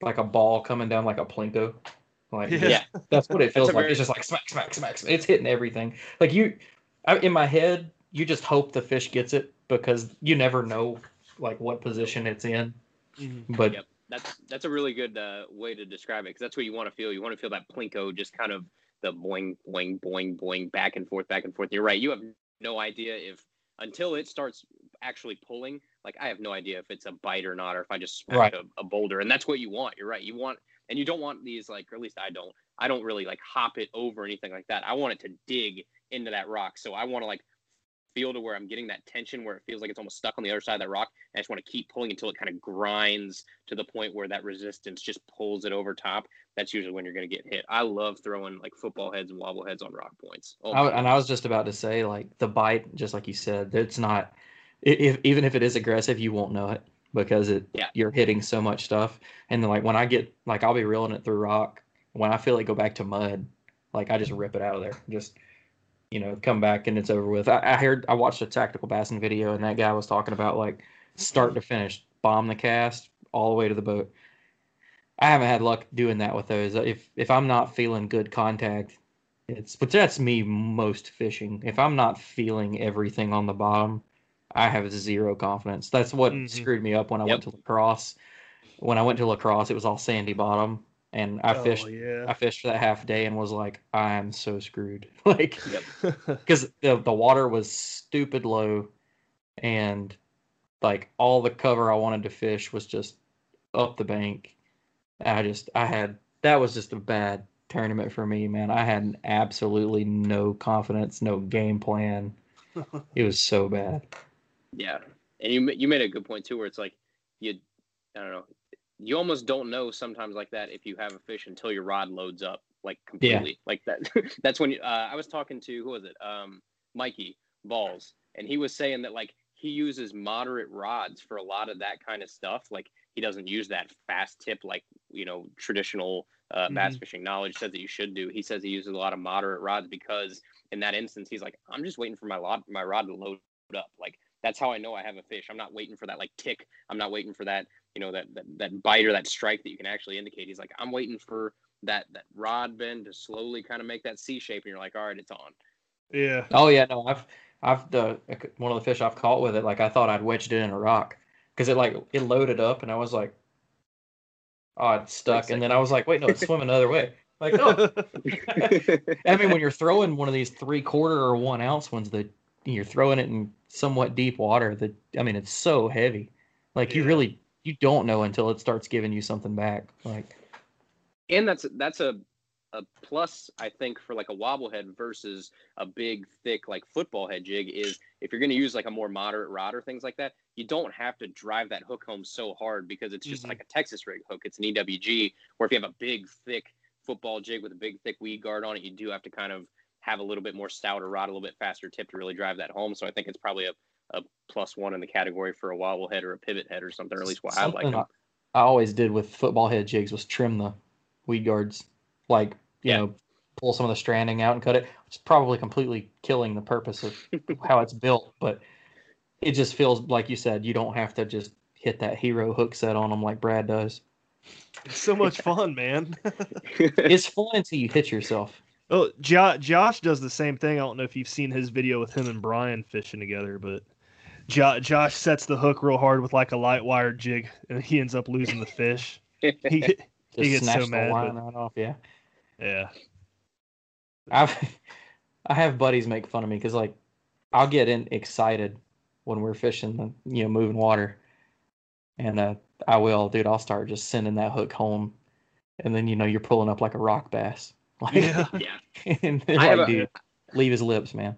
like a ball coming down like a plinko. Like Yeah. just- that's what it feels like. very- It's just like smack, smack, smack. smack. It's hitting everything. Like you, I, in my head, you just hope the fish gets it because you never know like what position it's in. Mhm. But Yep. That's that's a really good uh, way to describe it because that's what you want to feel. You want to feel that plinko, just kind of the boing, boing, boing, boing, back and forth, back and forth. You're right. You have no idea if until it starts actually pulling. Like I have no idea if it's a bite or not, or if I just smacked Right. a, a boulder. And that's what you want. You're right. You want, and you don't want these like, or at least I don't. I don't really like hop it over anything like that. I want it to dig into that rock. So I want to like feel to where I'm getting that tension where it feels like it's almost stuck on the other side of that rock. And I just want to keep pulling until it kind of grinds to the point where that resistance just pulls it over top. That's usually when you're going to get hit. I love throwing like football heads and wobble heads on rock points. Oh, I, and I was just about to say like the bite, just like you said, it's not. If even if it is aggressive, you won't know it because it Yeah. you're hitting so much stuff. And then like when I get like I'll be reeling it through rock. When I feel it go back to mud, like I just rip it out of there. Just you know, come back and it's over with. I, I heard I watched a tactical bassing video and that guy was talking about like start to finish, bomb the cast all the way to the boat. I haven't had luck doing that with those. If if I'm not feeling good contact, it's but that's me most fishing. If I'm not feeling everything on the bottom, I have zero confidence. That's what Mhm. screwed me up when I Yep. went to La Crosse. When I went to La Crosse, it was all sandy bottom, and I Oh, fished. yeah. I fished for that half day and was like, I am so screwed. like, because the the water was stupid low, and like all the cover I wanted to fish was just up the bank. I just I had that was just a bad tournament for me, man. I had absolutely no confidence, no game plan. It was so bad. Yeah, and you you made a good point too, where it's like you, I don't know, you almost don't know sometimes like that if you have a fish until your rod loads up like completely. Like that. that's when you, uh, I was talking to who was it? Um, Mikey Balls, and he was saying that like he uses moderate rods for a lot of that kind of stuff. Like he doesn't use that fast tip like you know traditional uh, bass Mhm. fishing knowledge says that you should do. He says he uses a lot of moderate rods because in that instance he's like I'm just waiting for my rod my rod to load up. Like that's how I know I have a fish. I'm not waiting for that like tick. I'm not waiting for that, you know, that that, that bite or that strike that you can actually indicate. He's like, I'm waiting for that that rod bend to slowly kind of make that C shape, and you're like, all right, it's on. yeah. Oh yeah, no, I've I've the one of the fish I've caught with it. Like I thought I'd wedged it in a rock because it like it loaded up and I was like, oh, it's stuck. And then I was like, wait, no, it's swimming the other way. Like, oh, I mean, when you're throwing one of these three quarter or one ounce ones that you're throwing it in somewhat deep water, that I mean, it's so heavy. Like you really you don't know until it starts giving you something back. Like and that's that's a a plus I think for like a wobblehead versus a big thick like football head jig is if you're going to use like a more moderate rod or things like that, you don't have to drive that hook home so hard because it's just Mhm. like a Texas rig hook. It's an EWG. Or if you have a big thick football jig with a big thick weed guard on it, you do have to kind of have a little bit more stouter rod, a little bit faster tip to really drive that home. So I think it's probably a, a plus one in the category for a wobble head or a pivot head or something, or at least what I like Something them. I always did with football head jigs was trim the weed guards, like you Yeah. know, pull some of the stranding out and cut it. It's probably completely killing the purpose of how it's built, but it just feels like you said you don't have to just hit that hero hook set on them like Brad does. It's so much fun, man. It's fun until you hit yourself. Oh, jo- Josh does the same thing. I don't know if you've seen his video with him and Brian fishing together, but jo- Josh sets the hook real hard with like a light wire jig, and he ends up losing the fish. He, He gets so mad, the line but- right off. Yeah. yeah, I've I have buddies make fun of me because like I'll get in excited when we're fishing the you know moving water, and uh, I will, dude. I'll start just sending that hook home, and then you know you're pulling up like a rock bass. Like, Yeah. Yeah. and they're have like, a- dude, leave his lips, man.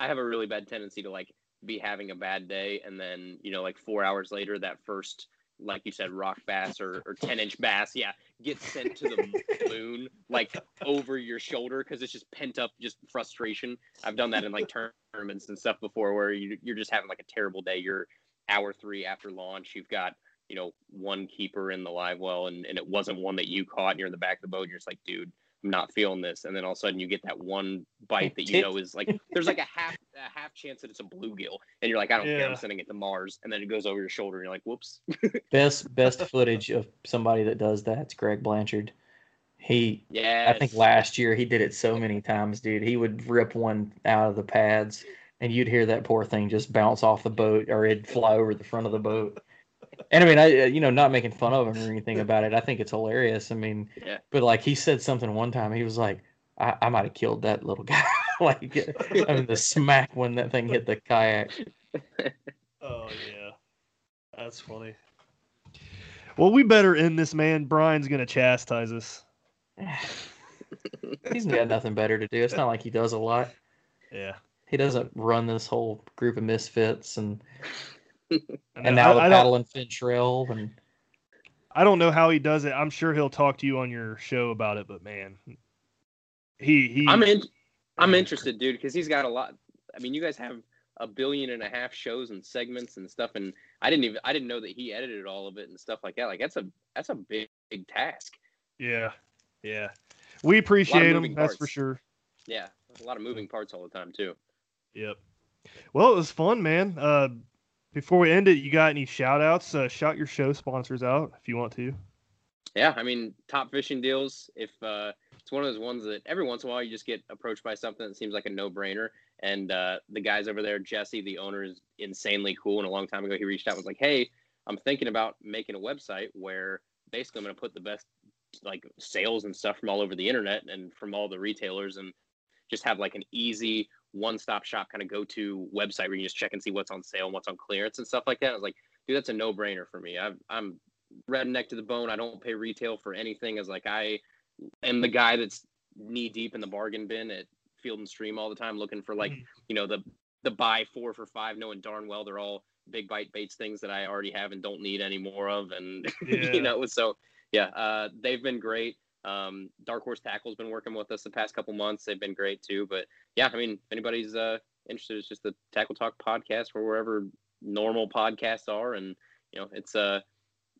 I have a really bad tendency to like be having a bad day and then, you know, like four hours later, that first, like you said, rock bass or, or 10 inch bass, yeah, gets sent to the moon, like over your shoulder because it's just pent up, just frustration. I've done that in like tournaments and stuff before where you, you're just having like a terrible day. You're hour three after launch, you've got, you know, one keeper in the live well and, and it wasn't one that you caught and you're in the back of the boat and you're just like, dude, I'm not feeling this. And then all of a sudden you get that one bite that you know is like there's like a half a half chance that it's a bluegill. And you're like, I don't care, I'm sending it to Mars. And then it goes over your shoulder and you're like, whoops. Best best footage of somebody that does that. It's Greg Blanchard. He Yeah. I think last year he did it so many times, dude. He would rip one out of the pads, and you'd hear that poor thing just bounce off the boat, or it'd fly over the front of the boat. And I mean, I you know, not making fun of him or anything about it. I think it's hilarious. I mean, Yeah. but like he said something one time, he was like, "I, I might have killed that little guy." like, I mean, the smack when that thing hit the kayak. Oh yeah, that's funny. Well, we better end this, man. Brian's gonna chastise us. He's got nothing better to do. It's not like he does a lot. Yeah. He doesn't run this whole group of misfits, and I and now I, the I paddle don't, and fin trail, and I don't know how he does it. I'm sure he'll talk to you on your show about it, but man, he he. I'm in I'm interested, dude, because he's got a lot I mean, you guys have a billion and a half shows and segments and stuff and I didn't even I didn't know that he edited all of it and stuff like that. Like that's a that's a big big task. Yeah, yeah. We appreciate him. That's for sure. Yeah. A lot of moving parts all the time too. Yep. Well, it was fun, man. Uh, before we end it, you got any shout outs? Uh, shout your show sponsors out if you want to. Yeah, I mean, top fishing deals. If uh, it's one of those ones that every once in a while you just get approached by something that seems like a no-brainer, and uh, the guys over there, Jesse, the owner, is insanely cool. And a long time ago, he reached out and was like, "Hey, I'm thinking about making a website where basically I'm going to put the best like sales and stuff from all over the internet and from all the retailers, and just have like an easy one-stop shop kind of go-to website where you just check and see what's on sale and what's on clearance and stuff like that." I was like, "Dude, that's a no-brainer for me. I've, I'm redneck to the bone. I don't pay retail for anything. As like I am the guy that's knee deep in the bargain bin at Field and Stream all the time, looking for like Mhm. you know the the buy four for five, knowing darn well they're all big bite baits things that I already have and don't need any more of. And Yeah. you know, so yeah, uh, they've been great. Um, Dark Horse Tackle's been working with us the past couple months. They've been great too. But yeah, I mean, if anybody's uh, interested, it's just the Tackle Talk podcast or wherever normal podcasts are, and you know, it's uh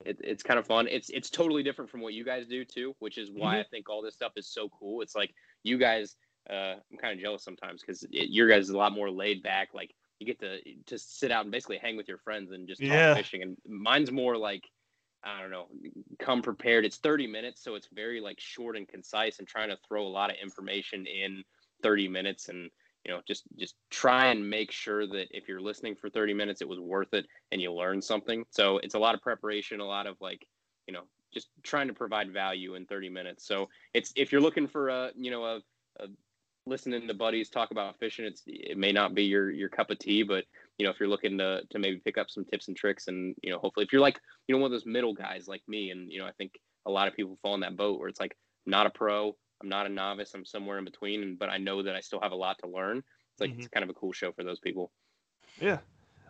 it, it's kind of fun. It's it's totally different from what you guys do too, which is why I think all this stuff is so cool. It's like you guys. Uh, I'm kind of jealous sometimes because your guys is a lot more laid back. Like you get to to sit out and basically hang with your friends and just talk Yeah. fishing. And mine's more like I don't know, come prepared. It's 30 minutes, so it's very like short and concise, and trying to throw a lot of information in 30 minutes, and you know, just just try and make sure that if you're listening for 30 minutes, it was worth it and you learned something. So it's a lot of preparation, a lot of like, you know, just trying to provide value in 30 minutes. So it's if you're looking for a, you know, a, a listening to buddies talk about fishing, it's it may not be your your cup of tea, but you know, if you're looking to to maybe pick up some tips and tricks, and you know, hopefully, if you're like you know one of those middle guys like me, and you know, I think a lot of people fall in that boat where it's like not a pro, I'm not a novice, I'm somewhere in between, but I know that I still have a lot to learn. It's like it's mm-hmm. kind of a cool show for those people. Yeah.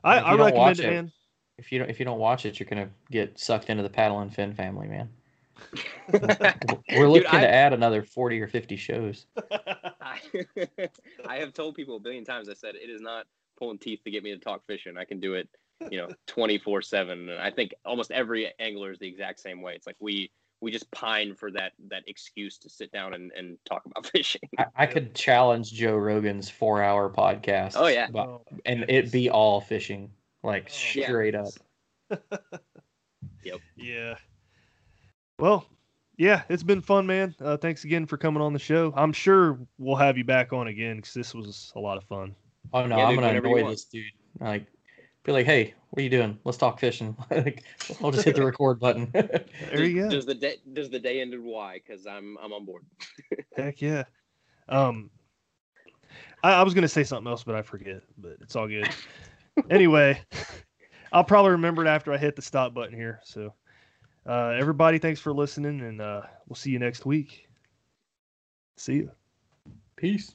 I, I recommend watch it, it- man. if you don't if you don't watch it, you're gonna get sucked into the paddle and fin family, man. We're looking I- to add another forty or fifty shows. I, I have told people a billion times. I said it is not pulling teeth to get me to talk fishing. I can do it, you know, twenty four seven. And I think almost every angler is the exact same way. It's like we we just pine for that that excuse to sit down and, and talk about fishing. I, I could challenge Joe Rogan's four hour podcast. Oh, yeah. about- Oh, and it be all fishing, like Oh, yeah. straight up. Yep. Yeah. Well, yeah, it's been fun, man. Uh, thanks again for coming on the show. I'm sure we'll have you back on again because this was a lot of fun. Oh no, Yeah, I'm dude, gonna whenever you annoy this dude. Like, be like, hey, what are you doing? Let's talk fishing. like, I'll just hit the record button. There you go. Does the day does the day end in Y? Because I'm I'm on board. Heck yeah. Um, I, I was gonna say something else, but I forget. But it's all good. anyway, I'll probably remember it after I hit the stop button here. So, uh, everybody, thanks for listening, and uh, we'll see you next week. See you. Peace.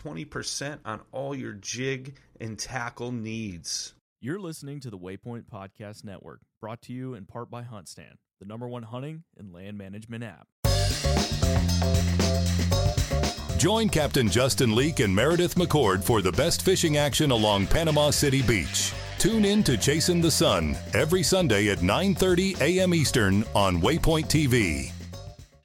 20% on all your jig and tackle needs. You're listening to the Waypoint Podcast Network, brought to you in part by HuntStand, the number one hunting and land management app. Join Captain Justin Leake and Meredith McCord for the best fishing action along Panama City Beach. Tune in to Chasing the Sun every Sunday at 9:30 a.m. Eastern on Waypoint TV.